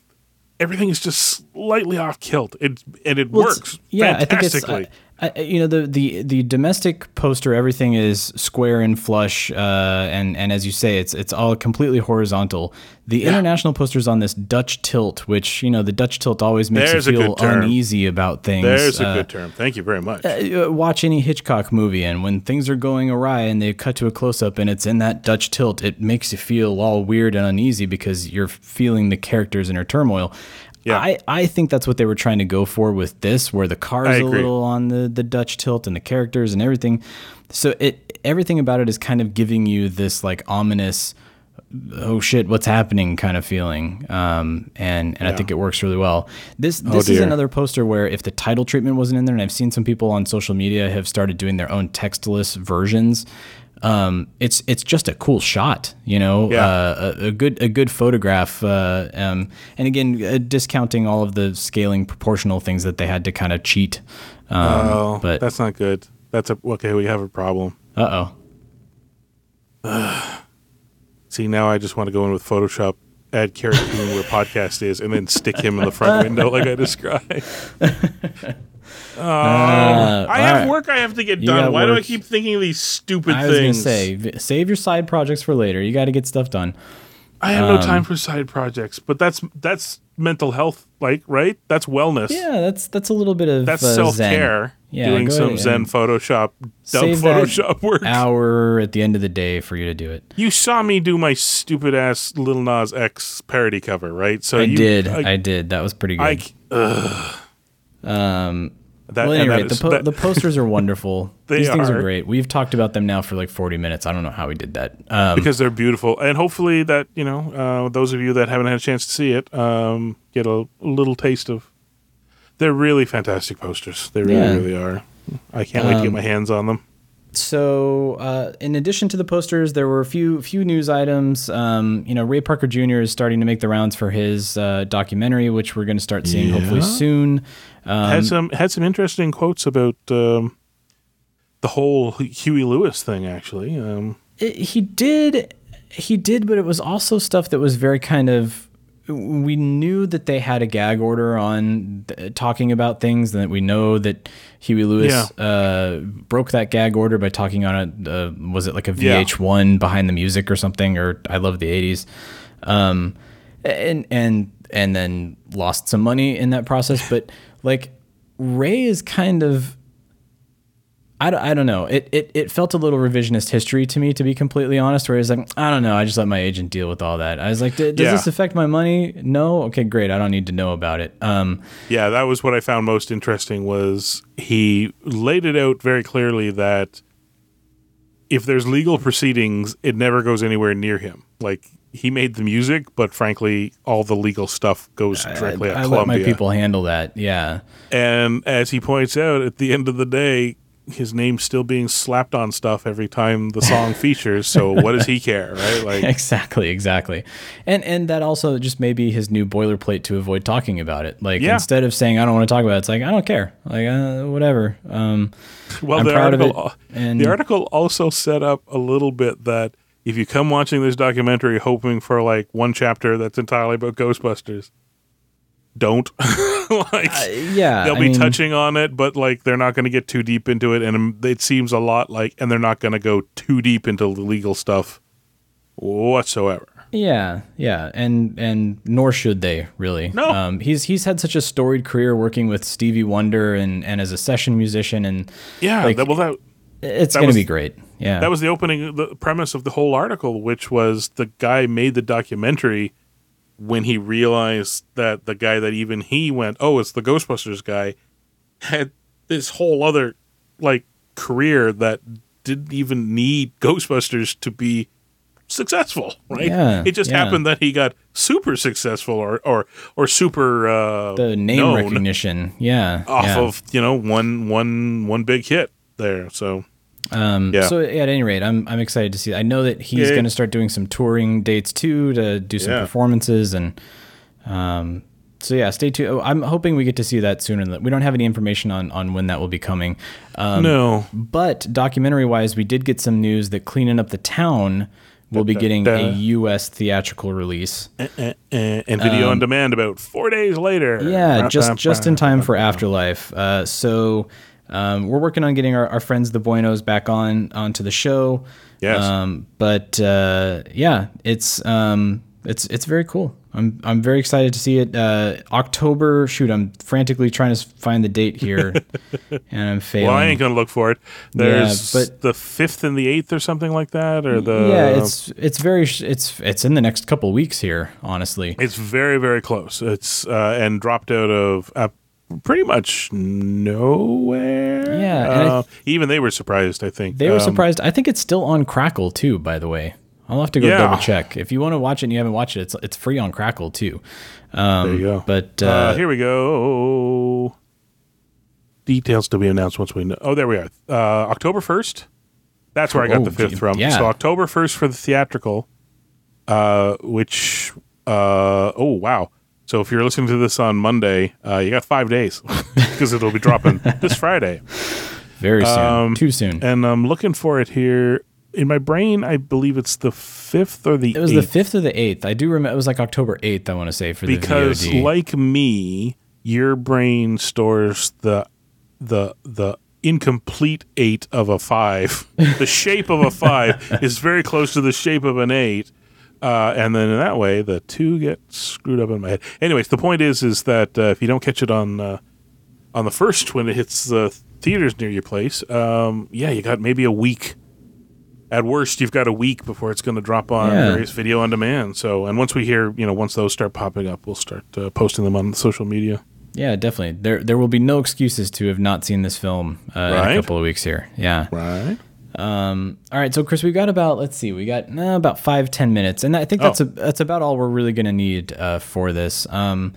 everything is just slightly off kilt. It and it Well, works Yeah, I think it's uh, fantastically. I, you know the, the the domestic poster. Everything is square and flush, uh, and and as you say, it's it's all completely horizontal. The international posters on this Dutch tilt, which you know the Dutch tilt always makes There's you feel uneasy about things. There's a Uh, good term. Thank you very much. uh, watch any Hitchcock movie, and when things are going awry and they cut to a close up and it's in that Dutch tilt, it makes you feel all weird and uneasy because you're feeling the characters in their turmoil. Yeah. I, I think that's what they were trying to go for with this, where the I car's a little on the, the Dutch tilt and the characters and everything. So it everything about it is kind of giving you this like ominous oh shit, what's happening kind of feeling. Um, and and I think it works really well. This this is another poster where if the title treatment wasn't in there, and I've seen some people on social media have started doing their own textless versions. Um, it's it's just a cool shot, you know, Yeah. uh, a, a good a good photograph. Uh, um, and again, uh, discounting all of the scaling proportional things that they had to kind of cheat. Um, oh, but that's not good. That's a okay. We have a problem. uh oh. See, now I just want to go in with Photoshop, add Carrie Coon where podcast is, and then stick him in the front window like I described. Uh, I have alright. work I have to get done. Why do I keep thinking of these stupid I was gonna things? say, save your side projects for later. You got to get stuff done. I have um, no time for side projects, but that's that's mental health, like right? That's wellness. Yeah, that's that's a little bit of That's uh, self care. Yeah, doing some Zen Photoshop, dumb Photoshop work. Hour at the end of the day for you to do it. You saw me do my stupid ass Lil Nas X parody cover, right? So I you, did. I, I, did. That was pretty I, good. ugh. um, That, well, at any rate, the, po- the posters are wonderful. These things are are. great. We've talked about them now for like 40 minutes. I don't know how we did that. Um, because they're beautiful, and hopefully that you know uh, those of you that haven't had a chance to see it um, get a little taste of. They're really fantastic posters. They really, Yeah. really are. I can't wait to get Um, my hands on them. so, uh, in addition to the posters, there were a few few news items. Um, you know, Ray Parker Jr. is starting to make the rounds for his uh, documentary, which we're going to start seeing hopefully soon. Um, had some had some interesting quotes about um, the whole Huey Lewis thing. Actually, um, it- he did he did but it was also stuff that was very kind of we knew that they had a gag order on th- talking about things and that we know that Huey Lewis uh, broke that gag order by talking on a uh, was it like a VH1 behind the music or something or I love the 80s um, and and and then lost some money in that process but like Ray is kind of I don't, I don't know. It, it it felt a little revisionist history to me, to be completely honest. Where it's like, I don't know. I just let my agent deal with all that. I was like, does Yeah. this affect my money? No. Okay, great. I don't need to know about it. Um, yeah, that was what I found most interesting. Was he laid it out very clearly that if there's legal proceedings, it never goes anywhere near him. Like he made the music, but frankly, all the legal stuff goes directly I at let my people handle that. Yeah. And as he points out, at the end of the day, his name's still being slapped on stuff every time the song features. So what does he care, right? Like, exactly, exactly. And and that also just may be his new boilerplate to avoid talking about it. Like Yeah. instead of saying I don't want to talk about it, it's like I don't care. Like uh, whatever. Um, well, I'm the proud of article, it. And the article also set up a little bit that if you come watching this documentary hoping for like one chapter that's entirely about Ghostbusters, don't. like, yeah, they'll I be mean- touching on it, but like they're not going to get too deep into it, and um, it seems a lot like, and they're not going to go too deep into the legal stuff whatsoever. Yeah, yeah, and and nor should they really. No. um, he's he's had such a storied career working with Stevie Wonder and and as a session musician, and Yeah, like, that, well, that it's that gonna be great. Yeah, That was the opening, the premise of the whole article, which was the guy made the documentary when he realized that the guy that even he went, oh, it's the Ghostbusters guy, had this whole other like career that didn't even need Ghostbusters to be successful, right? Yeah, it just yeah. happened that he got super successful or or or super uh, the name recognition. Yeah, off yeah. of you know one one one big hit there. So Um, Yeah. So at any rate, I'm I'm excited to see. I know that he's Yeah. going to start doing some touring dates too to do some Yeah. performances and. Um, so yeah, stay tuned. Oh, I'm hoping we get to see that sooner. Than, we don't have any information on on when that will be coming. Um, no, But documentary wise, we did get some news that Cleaning Up the Town will be getting a U.S. theatrical release. and, and video on demand about four days later. Um, Yeah, just just in time for Afterlife. Uh, so um, we're working on getting our, our friends the Buenos back on onto the show. Yes. Um, but uh, yeah, it's um, it's it's very cool. I'm I'm very excited to see it. Uh, October. Shoot, I'm frantically trying to find the date here, and I'm failing. Well, I ain't gonna look for it. There's but- the fifth and the eighth or something like that, or the yeah, it's it's very it's it's in the next couple weeks here. Honestly, it's very very close. It's uh, and dropped out of uh, pretty much nowhere. Yeah, Uh, even they were surprised. I think They were Um, surprised. I think it's still on Crackle too. By the way, I'll have to go Yeah. double check. If you want to watch it and you haven't watched it, it's it's free on Crackle too. Um, There you go. But Uh, uh, here we go. Details to be announced once we know. Oh, there we are. Uh, October first. That's where I got Oh, the fifth from. yeah. So October first for the theatrical, uh, which uh, oh wow. So if you're listening to this on Monday, uh, you got five days because it'll be dropping this Friday. very soon, um, too soon. And I'm looking for it here in my brain. I believe it's the fifth or the it was the fifth or the eighth. I do remember. It was like October eighth. I want to say for because the VOD. like me your brain stores the the the incomplete eight of a five the shape of a five is very close to the shape of an eight uh, and then in that way the two get screwed up in my head anyways the point is is that uh, if you don't catch it on uh, on the first when it hits the theaters near your place um, yeah you got maybe a week at worst you've got a week before it's going to drop on Yeah. various video on demand so and once we hear you know once those start popping up we'll start uh, posting them on social media Yeah, definitely. There there will be no excuses to have not seen this film uh, in a couple of weeks here. Yeah. Right. Um, all right, so Chris, we've got about let's see, we got uh, about five ten minutes, and I think that's Oh. a, that's about all we're really going to need uh, for this. Um,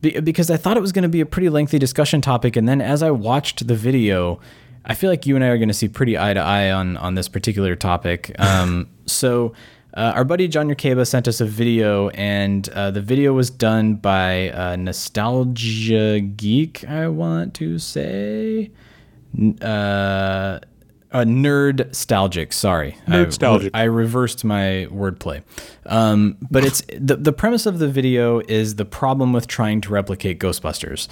be, because I thought it was going to be a pretty lengthy discussion topic, and then as I watched the video, I feel like you and I are going to see pretty eye to eye on on this particular topic. Um, so. Uh, our buddy John Yerkeba sent us a video, and uh, the video was done by uh, Nostalgia Geek, I want to say. N- Uh, a nerd nostalgic. Sorry, Nerdstalgic. I, I reversed my wordplay. Um, but it's the the premise of the video is the problem with trying to replicate Ghostbusters,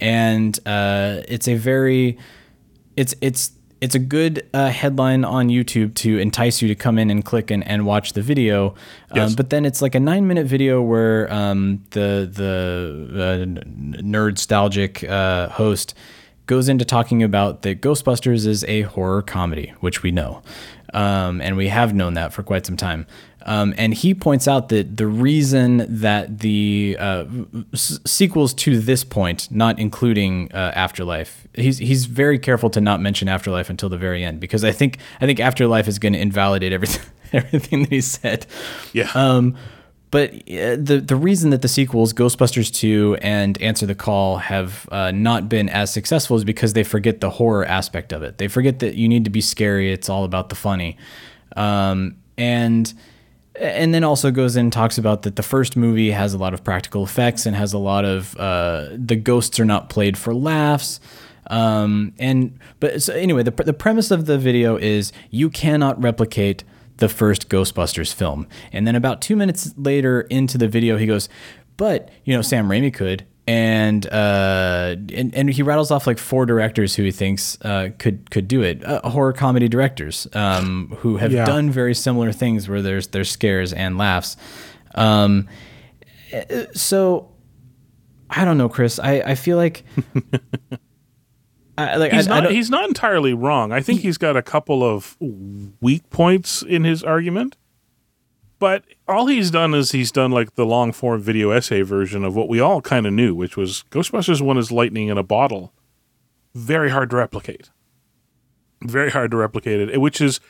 and uh, it's a very it's it's it's a good uh, headline on YouTube to entice you to come in and click and, and watch the video. Yes. Um, but then it's like a nine minute video where um, the the uh, nerd nostalgic uh, host goes into talking about that Ghostbusters is a horror comedy, which we know, um, and we have known that for quite some time. Um, and he points out that the reason that the uh, s- sequels to this point, not including uh, Afterlife, he's he's very careful to not mention Afterlife until the very end because I think I think Afterlife is going to invalidate everything everything that he said. Yeah. Um, but uh, the the reason that the sequels Ghostbusters 2 and Answer the Call have uh, not been as successful is because they forget the horror aspect of it. They forget that you need to be scary. It's all about the funny, um, and and then also goes in and talks about that the first movie has a lot of practical effects and has a lot of uh, the ghosts are not played for laughs. Um, and but so anyway, the the premise of the video is you cannot replicate the first Ghostbusters film. And then about two minutes later into the video, he goes, "But you know, Sam Raimi could." And, uh, and and he rattles off like four directors who he thinks uh, could could do it, uh, horror comedy directors um, who have Yeah. done very similar things where there's there's scares and laughs. Um, uh, so I don't know, Chris. I, I feel like I, like He's I, I not. don't- he's not entirely wrong. I think he's got a couple of weak points in his argument, but all he's done is he's done like the long form video essay version of what we all kind of knew, which was Ghostbusters One is lightning in a bottle. Very hard to replicate. Very hard to replicate it. Which is,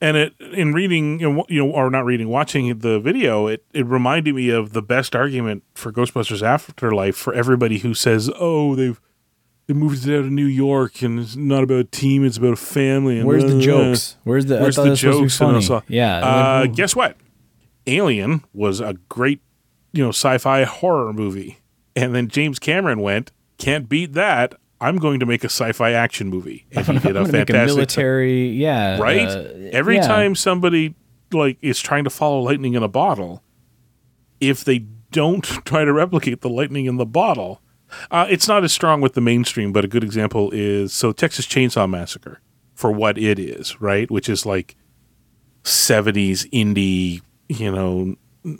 and it in reading you know or not reading, watching the video, it it reminded me of the best argument for Ghostbusters Afterlife for everybody who says, "Oh, they've." They moves it out of New York, and it's not about a team; it's about a family. And Where's the uh, jokes? Where's the- I Where's thought the it was supposed to be jokes? and funny. also- Yeah, Uh, like, guess what? Alien was a great, you know, sci-fi horror movie, and then James Cameron went, "Can't beat that. I'm going to make a sci-fi action movie," and he did a I'm gonna make a fantastic military, yeah, right? uh, Every yeah. time somebody like is trying to follow lightning in a bottle, if they don't try to replicate the lightning in the bottle, uh, it's not as strong with the mainstream. But a good example is so Texas Chainsaw Massacre for what it is, right? Which is like '70s indie, you know,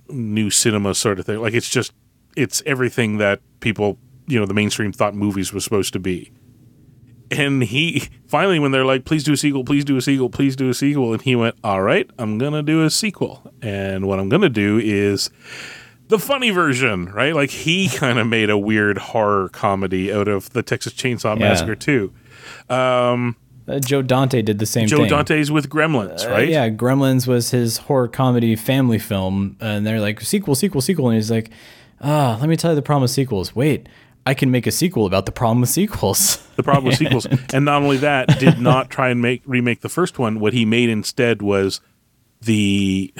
new cinema sort of thing. Like it's just it's everything that people, you know, the mainstream thought movies were supposed to be and he finally when they're like please do a sequel please do a sequel please do a sequel and he went all right i'm gonna do a sequel and what i'm gonna do is the funny version right like he kind of made a weird horror comedy out of the texas chainsaw Yeah. massacre too um, Uh, Joe Dante did the same joe thing. dante's with gremlins Uh, right yeah, Gremlins was his horror comedy family film, and they're like sequel, sequel, sequel, and he's like, ah, let me tell you the problem with sequels. Wait, I can make a sequel about the problem with sequels. the problem with sequels and not only that did not try and make remake the first one what he made instead was the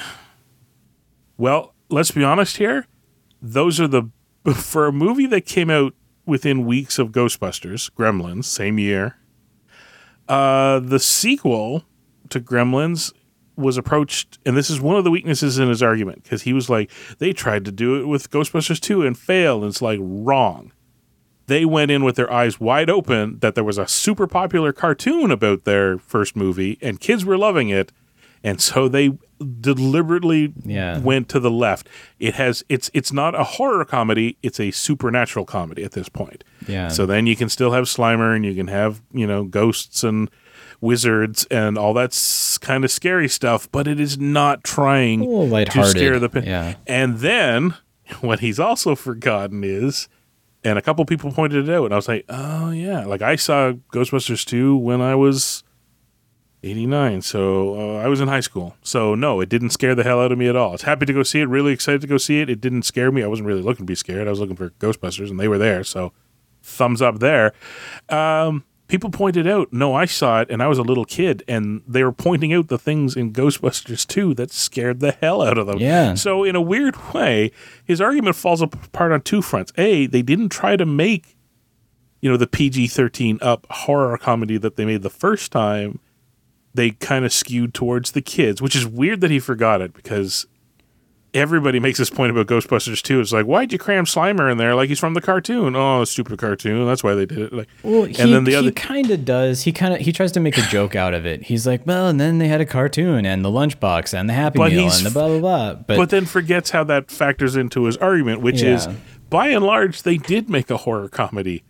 well let's be honest here those are the for a movie that came out within weeks of ghostbusters gremlins same year uh the sequel to gremlins was approached and this is one of the weaknesses in his argument because he was like they tried to do it with ghostbusters 2 and failed and it's like wrong. They went in with their eyes wide open that there was a super popular cartoon about their first movie and kids were loving it and so they deliberately Yeah. went to the left it has it's it's not a horror comedy it's a supernatural comedy at this point Yeah. so then you can still have slimer and you can have you know ghosts and wizards and all that's kind of scary stuff but it is not trying to scare the pa- yeah. and then what he's also forgotten is and a couple people pointed it out, and I was like, oh yeah, like I saw Ghostbusters two when I was 89 so uh, i was in high school. So no it didn't scare the hell out of me at all. I was happy to go see it really excited to go see it. It didn't scare me. I wasn't really looking to be scared. I was looking for ghostbusters and they were there. So thumbs up there. Um, people pointed out no i saw it and i was a little kid and they were pointing out the things in ghostbusters 2 that scared the hell out of them. Yeah. so in a weird way his argument falls apart on two fronts. A they didn't try to make you know the pg-13 up horror comedy that they made the first time they kind of skewed towards the kids, which is weird that he forgot it because everybody makes this point about Ghostbusters too. It's like, why'd you cram Slimer in there? Like he's from the cartoon. Oh, stupid cartoon. That's why they did it. Like, Well, he, and then the he other, kind of does. He kind of he tries to make a joke out of it. He's like, well, and then they had a cartoon and the lunchbox and the Happy Meal and the blah blah blah. But, but, then forgets how that factors into his argument, which is, by and large, they did make a horror comedy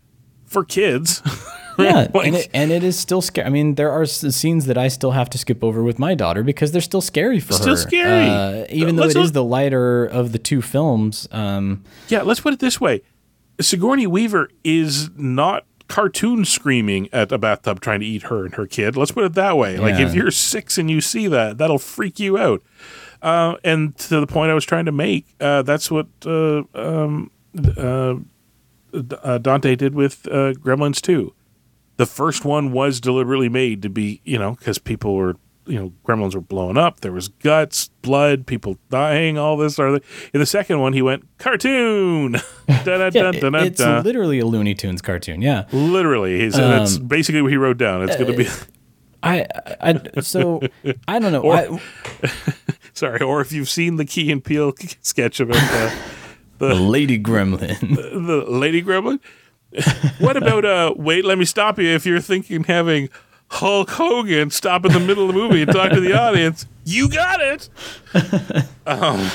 for kids. yeah, Like- and, it, and it is still scary. I mean, there are scenes that I still have to skip over with my daughter because they're still scary for Still her. Still scary. uh, even though it is the lighter of the two films. Um, Yeah, let's put it this way: Sigourney Weaver is not cartoon screaming at a bathtub trying to eat her and her kid. Let's put it that way. Like if you're six and you see that, that'll freak you out. Uh, and to the point I was trying to make, uh, that's what uh, um, uh, uh, Dante did with uh, Gremlins 2. The first one was deliberately made to be, you know, because people were, you know, gremlins were blowing up. There was guts, blood, people dying, all this. Other. In the second one, he went cartoon. yeah, it's literally a Looney Tunes cartoon. Yeah. Literally, he's, and that's Um, basically what he wrote down. It's going to be I, I so I don't know. Or- I, sorry. Or if you've seen the Key and Peele sketch of it, uh, the Lady Gremlin. the Lady Gremlin. what about uh? Wait, let me stop you. If you're thinking having Hulk Hogan stop in the middle of the movie and talk to the audience, you got it. Um,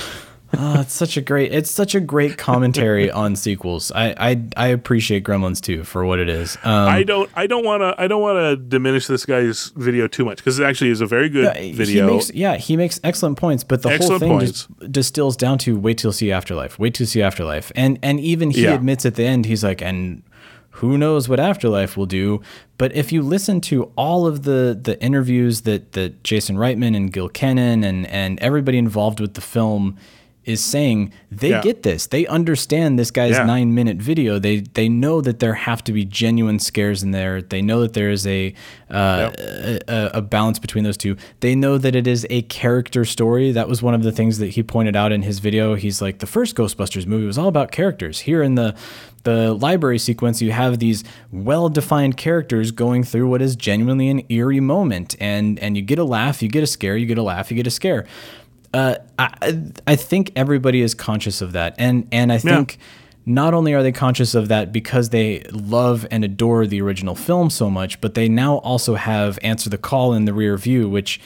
Oh, it's such a great it's such a great commentary on sequels. I I, I appreciate Gremlins too for what it is. Um, I don't. I don't want to. I don't want to diminish this guy's video too much because it actually is a very good yeah, video. He makes, yeah, he makes excellent points, but the Excellent whole thing points. just distills down to wait till you see afterlife. Wait till you see afterlife. And and even he Yeah. admits at the end, he's like, and who knows what afterlife will do. But if you listen to all of the the interviews that that Jason Reitman and Gil Kenan and and everybody involved with the film is saying they Yeah. get this. They understand this guy's Yeah. nine minute video. They they know that there have to be genuine scares in there. They know that there is a uh, a, a- a balance between those two. They know that it is a character story. That was one of the things that he pointed out in his video. He's like the first Ghostbusters movie was all about characters. Here in the the library sequence, you have these well defined characters going through what is genuinely an eerie moment, and and you get a laugh, you get a scare, you get a laugh, you get a scare. Uh, I I think everybody is conscious of that, and and I think not only are they conscious of that because they love and adore the original film so much, but they now also have Answer the Call in the rear view, which,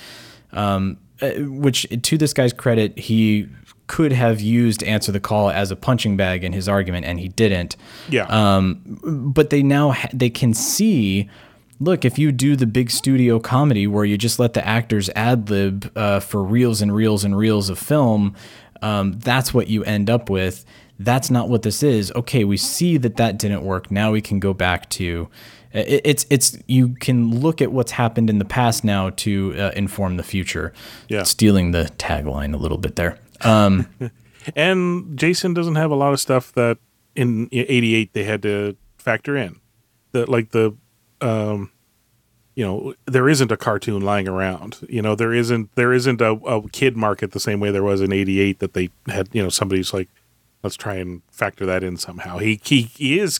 um, uh, which to this guy's credit, he could have used Answer the Call as a punching bag in his argument, and he didn't. Yeah. Um, but they now ha- they can see. Look, if you do the big studio comedy where you just let the actors ad lib uh, for reels and reels and reels of film, um, that's what you end up with. That's not what this is. Okay, we see that that didn't work. Now we can go back to it, it's it's you can look at what's happened in the past now to uh, inform the future. Yeah. stealing the tagline a little bit there. Um, and Jason doesn't have a lot of stuff that in '88 they had to factor in. That like the, um, you know, there isn't a cartoon lying around. You know, there isn't there isn't a, a kid market the same way there was in '88 that they had. You know, somebody's like, let's try and factor that in somehow. He he he is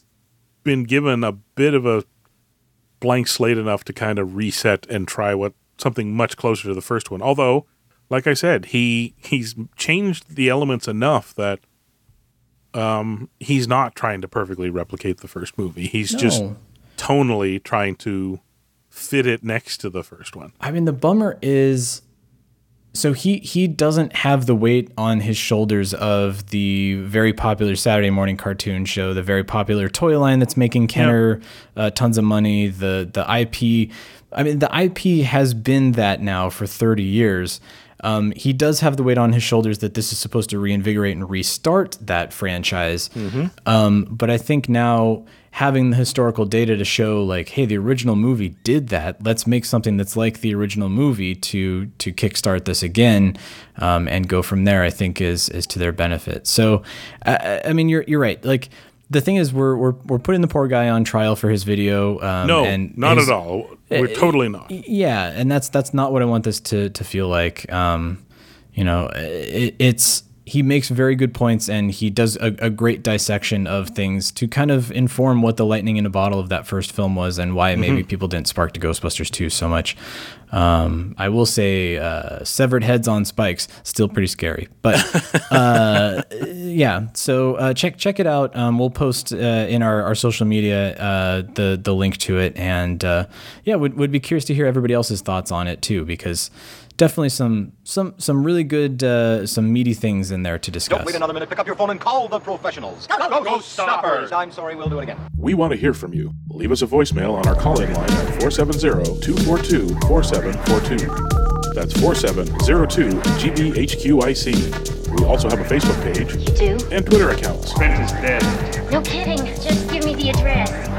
been given a bit of a blank slate enough to kind of reset and try what something much closer to the first one. Although, like I said, he he's changed the elements enough that um he's not trying to perfectly replicate the first movie. He's just No. Tonally trying to fit it next to the first one. I mean, the bummer is so he he doesn't have the weight on his shoulders of the very popular Saturday morning cartoon show, the very popular toy line that's making Kenner uh, tons of money, the the IP. I mean, the IP has been that now for 30 years. Um, he does have the weight on his shoulders that this is supposed to reinvigorate and restart that franchise. Um, but I think now having the historical data to show like, hey, the original movie did that. Let's make something that's like the original movie to to kickstart this again um, and go from there. I think is is to their benefit. So, I, I mean, you're you're right. Like the thing is, we're we're we're putting the poor guy on trial for his video. Um, No, and not his- at all. We're totally not. yeah, and that's that's not what I want this to to feel like. Um, you know, it, it's he makes very good points and he does a, a great dissection of things to kind of inform what the lightning in a bottle of that first film was and why maybe people didn't spark to Ghostbusters 2 so much. Um, I will say, uh, severed heads on spikes, still pretty scary, but uh, yeah. So uh, check check it out. Um, we'll post uh, in our, our social media uh, the the link to it, and uh, yeah, would would be curious to hear everybody else's thoughts on it too, because definitely some some some really good uh, some meaty things in there to discuss. Don't wait another minute. Pick up your phone and call the professionals. Ghost stoppers. I'm sorry, we'll do it again. We want to hear from you. Leave us a voicemail on our call-in line at 470-242-4742. That's 4702-GBHQIC. We also have a Facebook page do? and Twitter accounts. Spence is dead. No kidding. Just give me the address.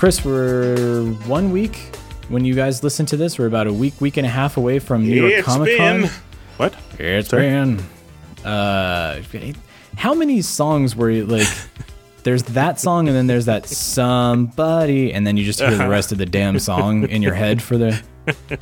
Chris, we're one week when you guys listen to this. We're about a week, week and a half away from New York It's Comic Con. What? It's Sorry? been. Uh, how many songs were you like? There's that song, and then there's that somebody, and then you just hear the rest of the damn song in your head for the.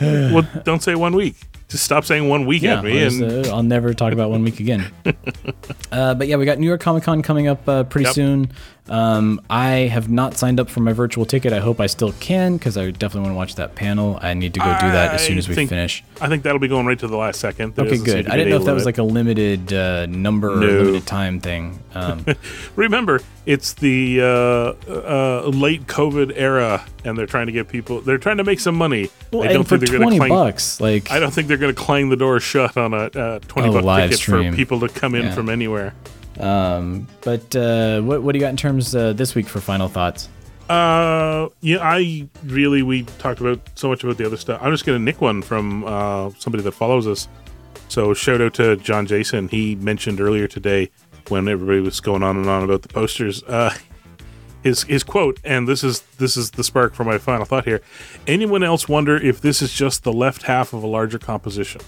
well, don't say one week. Just stop saying one week Yeah, at me, I'll, and uh, I'll never talk about one week again. uh, but yeah, we got New York Comic Con coming up uh, pretty Yep. soon. Um, I have not signed up for my virtual ticket. I hope I still can because I definitely want to watch that panel. I need to go do that as soon as we think- finish. I think that'll be going right to the last second. There Okay, good. I didn't know if that was like a limited uh, number or limited time thing. Um, Remember, it's the uh, uh, late COVID era, and they're trying to get people. They're trying to make some money. well, I and don't for think they're going twenty to clang. bucks, like I don't think they're going to clang the door shut on a uh, twenty Oh, buck ticket stream. for people to come in Yeah. from anywhere. Um, but uh, what what do you got in terms uh, this week for final thoughts? Uh, yeah, I really we talked about so much about the other stuff. I'm just to nick one from uh, somebody that follows us. So shout out to John Jason. He mentioned earlier today when everybody was going on and on about the posters. Uh, his his quote, and this is this is the spark for my final thought here. Anyone else wonder if this is just the left half of a larger composition?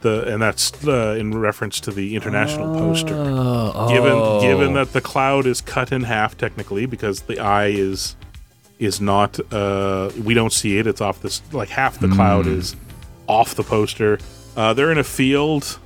The and that's uh, in reference to the international poster. Oh, given given that the cloud is cut in half technically because the eye is is not uh we don't see it. It's off this like half the cloud is off the poster. Uh they're in a field.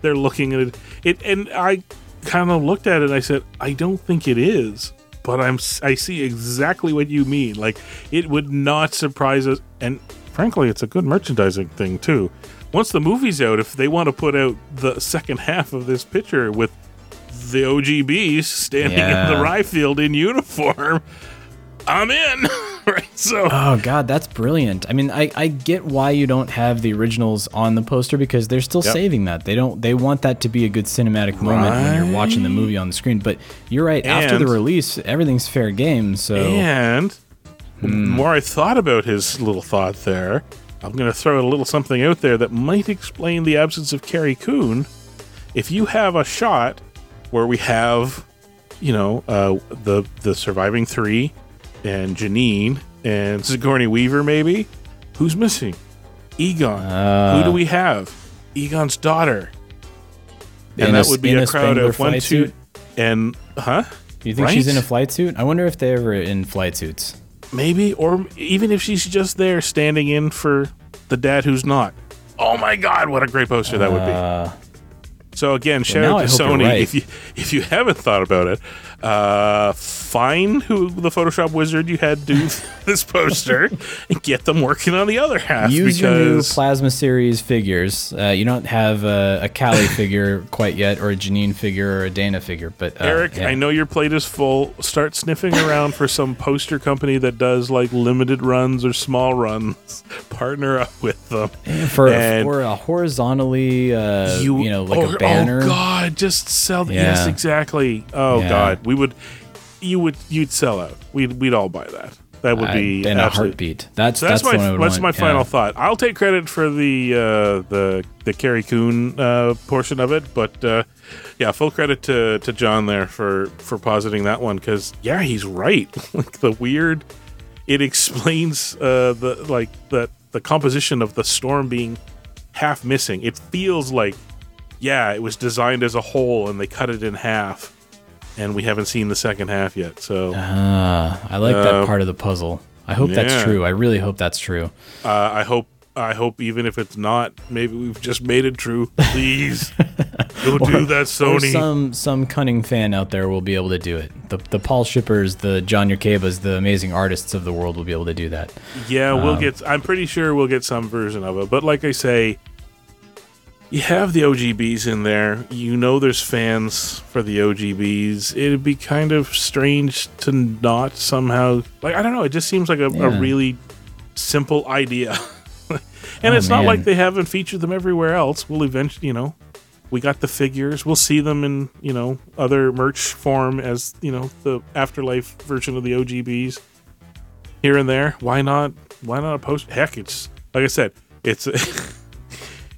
They're looking at it. It and i kind of looked at it and i said i don't think it is but i'm i see exactly what you mean. Like it would not surprise us and frankly it's a good merchandising thing too once the movie's out if they want to put out the second half of this picture with the OGBs standing in the rye field in uniform, I'm in. right? So Oh god, that's brilliant. I mean, I, I get why you don't have the originals on the poster because they're still Yep. saving that. They don't they want that to be a good cinematic moment when you're watching the movie on the screen. But you're right, after the release, everything's fair game. So And the Hmm. more I thought about his little thought there, I'm going to throw a little something out there that might explain the absence of Carrie Coon. If you have a shot where we have, you know, uh, the the surviving three, and Janine and Sigourney Weaver, maybe who's missing? Egon. Uh. Who do we have? Egon's daughter. And a- that would be a, a crowd of one, two, suit? and huh? Do you think she's in a flight suit? I wonder if they ever in flight suits. Maybe, or even if she's just there standing in for the dad who's not. Oh my god, what a great poster that would be. So again, shout now out to Sony right. if you if you haven't thought about it. Uh, find who the Photoshop wizard you had do this poster and get them working on the other half. Use your new Plasma Series figures. Uh, you don't have a, a Callie figure quite yet, or a Janine figure, or a Dana figure. But uh, Eric, yeah. I know your plate is full. Start sniffing around for some poster company that does like limited runs or small runs. Partner up with them. for And- for a horizontally, uh, you, know, like or- a banner. Oh God, just sell. Yes, Yeah. exactly. Oh Yeah. God, we would, you would, you'd sell out. We'd we'd all buy that. That would I- be in a absolute- heartbeat. That's So that's, that's, I my that's want, my final yeah. thought. I'll take credit for the uh, the the Carrie Coon uh, portion of it, but uh, yeah, full credit to, to John there for for positing that one because yeah, he's right. like the weird, it explains uh, the like the the composition of the storm being half missing. It feels like yeah, it was designed as a whole and they cut it in half, and we haven't seen the second half yet. So Ah, I like Uh, that part of the puzzle. I hope that's true. I really hope that's true. Uh, I hope. I hope even if it's not, maybe we've just made it true. Please, don't do that, Or Sony. some some cunning fan out there will be able to do it. The the Paul Shippers, the John Yerkebas, the amazing artists of the world will be able to do that. yeah, we'll um, get. I'm pretty sure we'll get some version of it. But like I say, you have the OGBs in there. You know, there's fans for the OGBs. It'd be kind of strange to not somehow. Like I don't know. It just seems like a, a really simple idea. and Oh, it's not like they haven't featured them everywhere else. We'll eventually, you know, we got the figures. We'll see them in, you know, other merch form as, you know, the afterlife version of the OGBs here and there. Why not? Why not a post? Heck, it's like I said, it's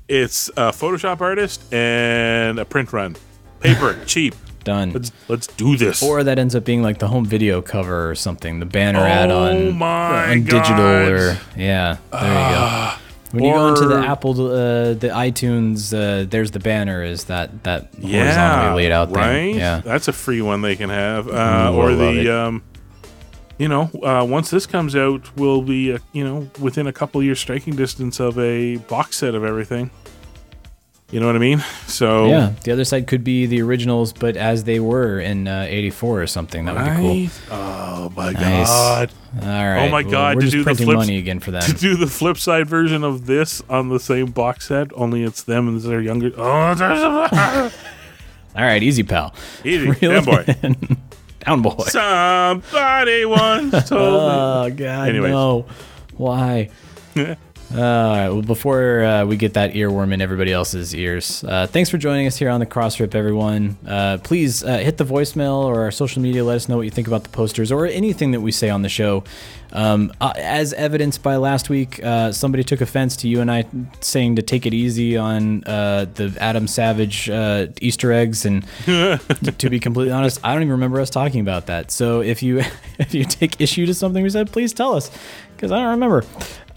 it's a Photoshop artist and a print run, paper cheap. Done. Let's let's do this. Or that ends up being like the home video cover or something, the banner ad Oh on, my on digital or yeah, there you go. When you go into the Apple, uh, the iTunes, uh, there's the banner. Is that that yeah, horizontally laid out right? thing? Yeah, that's a free one they can have. Uh, or the, um, you know, uh, once this comes out, we'll be, uh, you know, within a couple years striking distance of a box set of everything. You know what I mean? So yeah. The other side could be the originals, but as they were in uh, '84 or something. That would be cool. Oh my Nice. god! All right. Oh my well, god! we're to just do the printing flip, money again for them. To do the flip side version of this on the same box set, only it's them and they're younger. Oh, there's a All right, easy, pal. easy, Reel boy. Down boy. Somebody once told me. Oh. God, Anyways. no! Why? All right. Well, before uh, we get that earworm in everybody else's ears, uh, thanks for joining us here on the Crossrip, everyone. Uh, please uh, hit the voicemail or our social media. Let us know what you think about the posters or anything that we say on the show. Um, uh, as evidenced by last week, uh, somebody took offense to you and I saying to take it easy on uh, the Adam Savage uh, Easter eggs, and to, to be completely honest, I don't even remember us talking about that. So if you if you take issue to something we said, please tell us because I don't remember.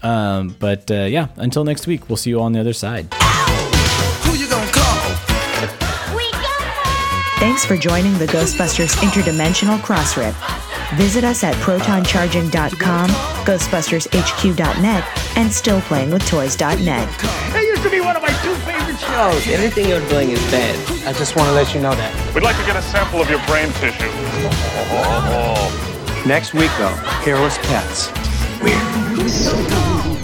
Um, but uh, yeah, until next week, we'll see you on the other side. Thanks for joining the Ghostbusters Interdimensional Crossrip. Visit us at protoncharging.com, ghostbustershq.net, and stillplayingwithtoys.net. That used to be one of my two favorite shows. Anything you're doing is bad. I just want to let you know that. We'd like to get a sample of your brain tissue. Next week, though, hairless pets. We're to push some more.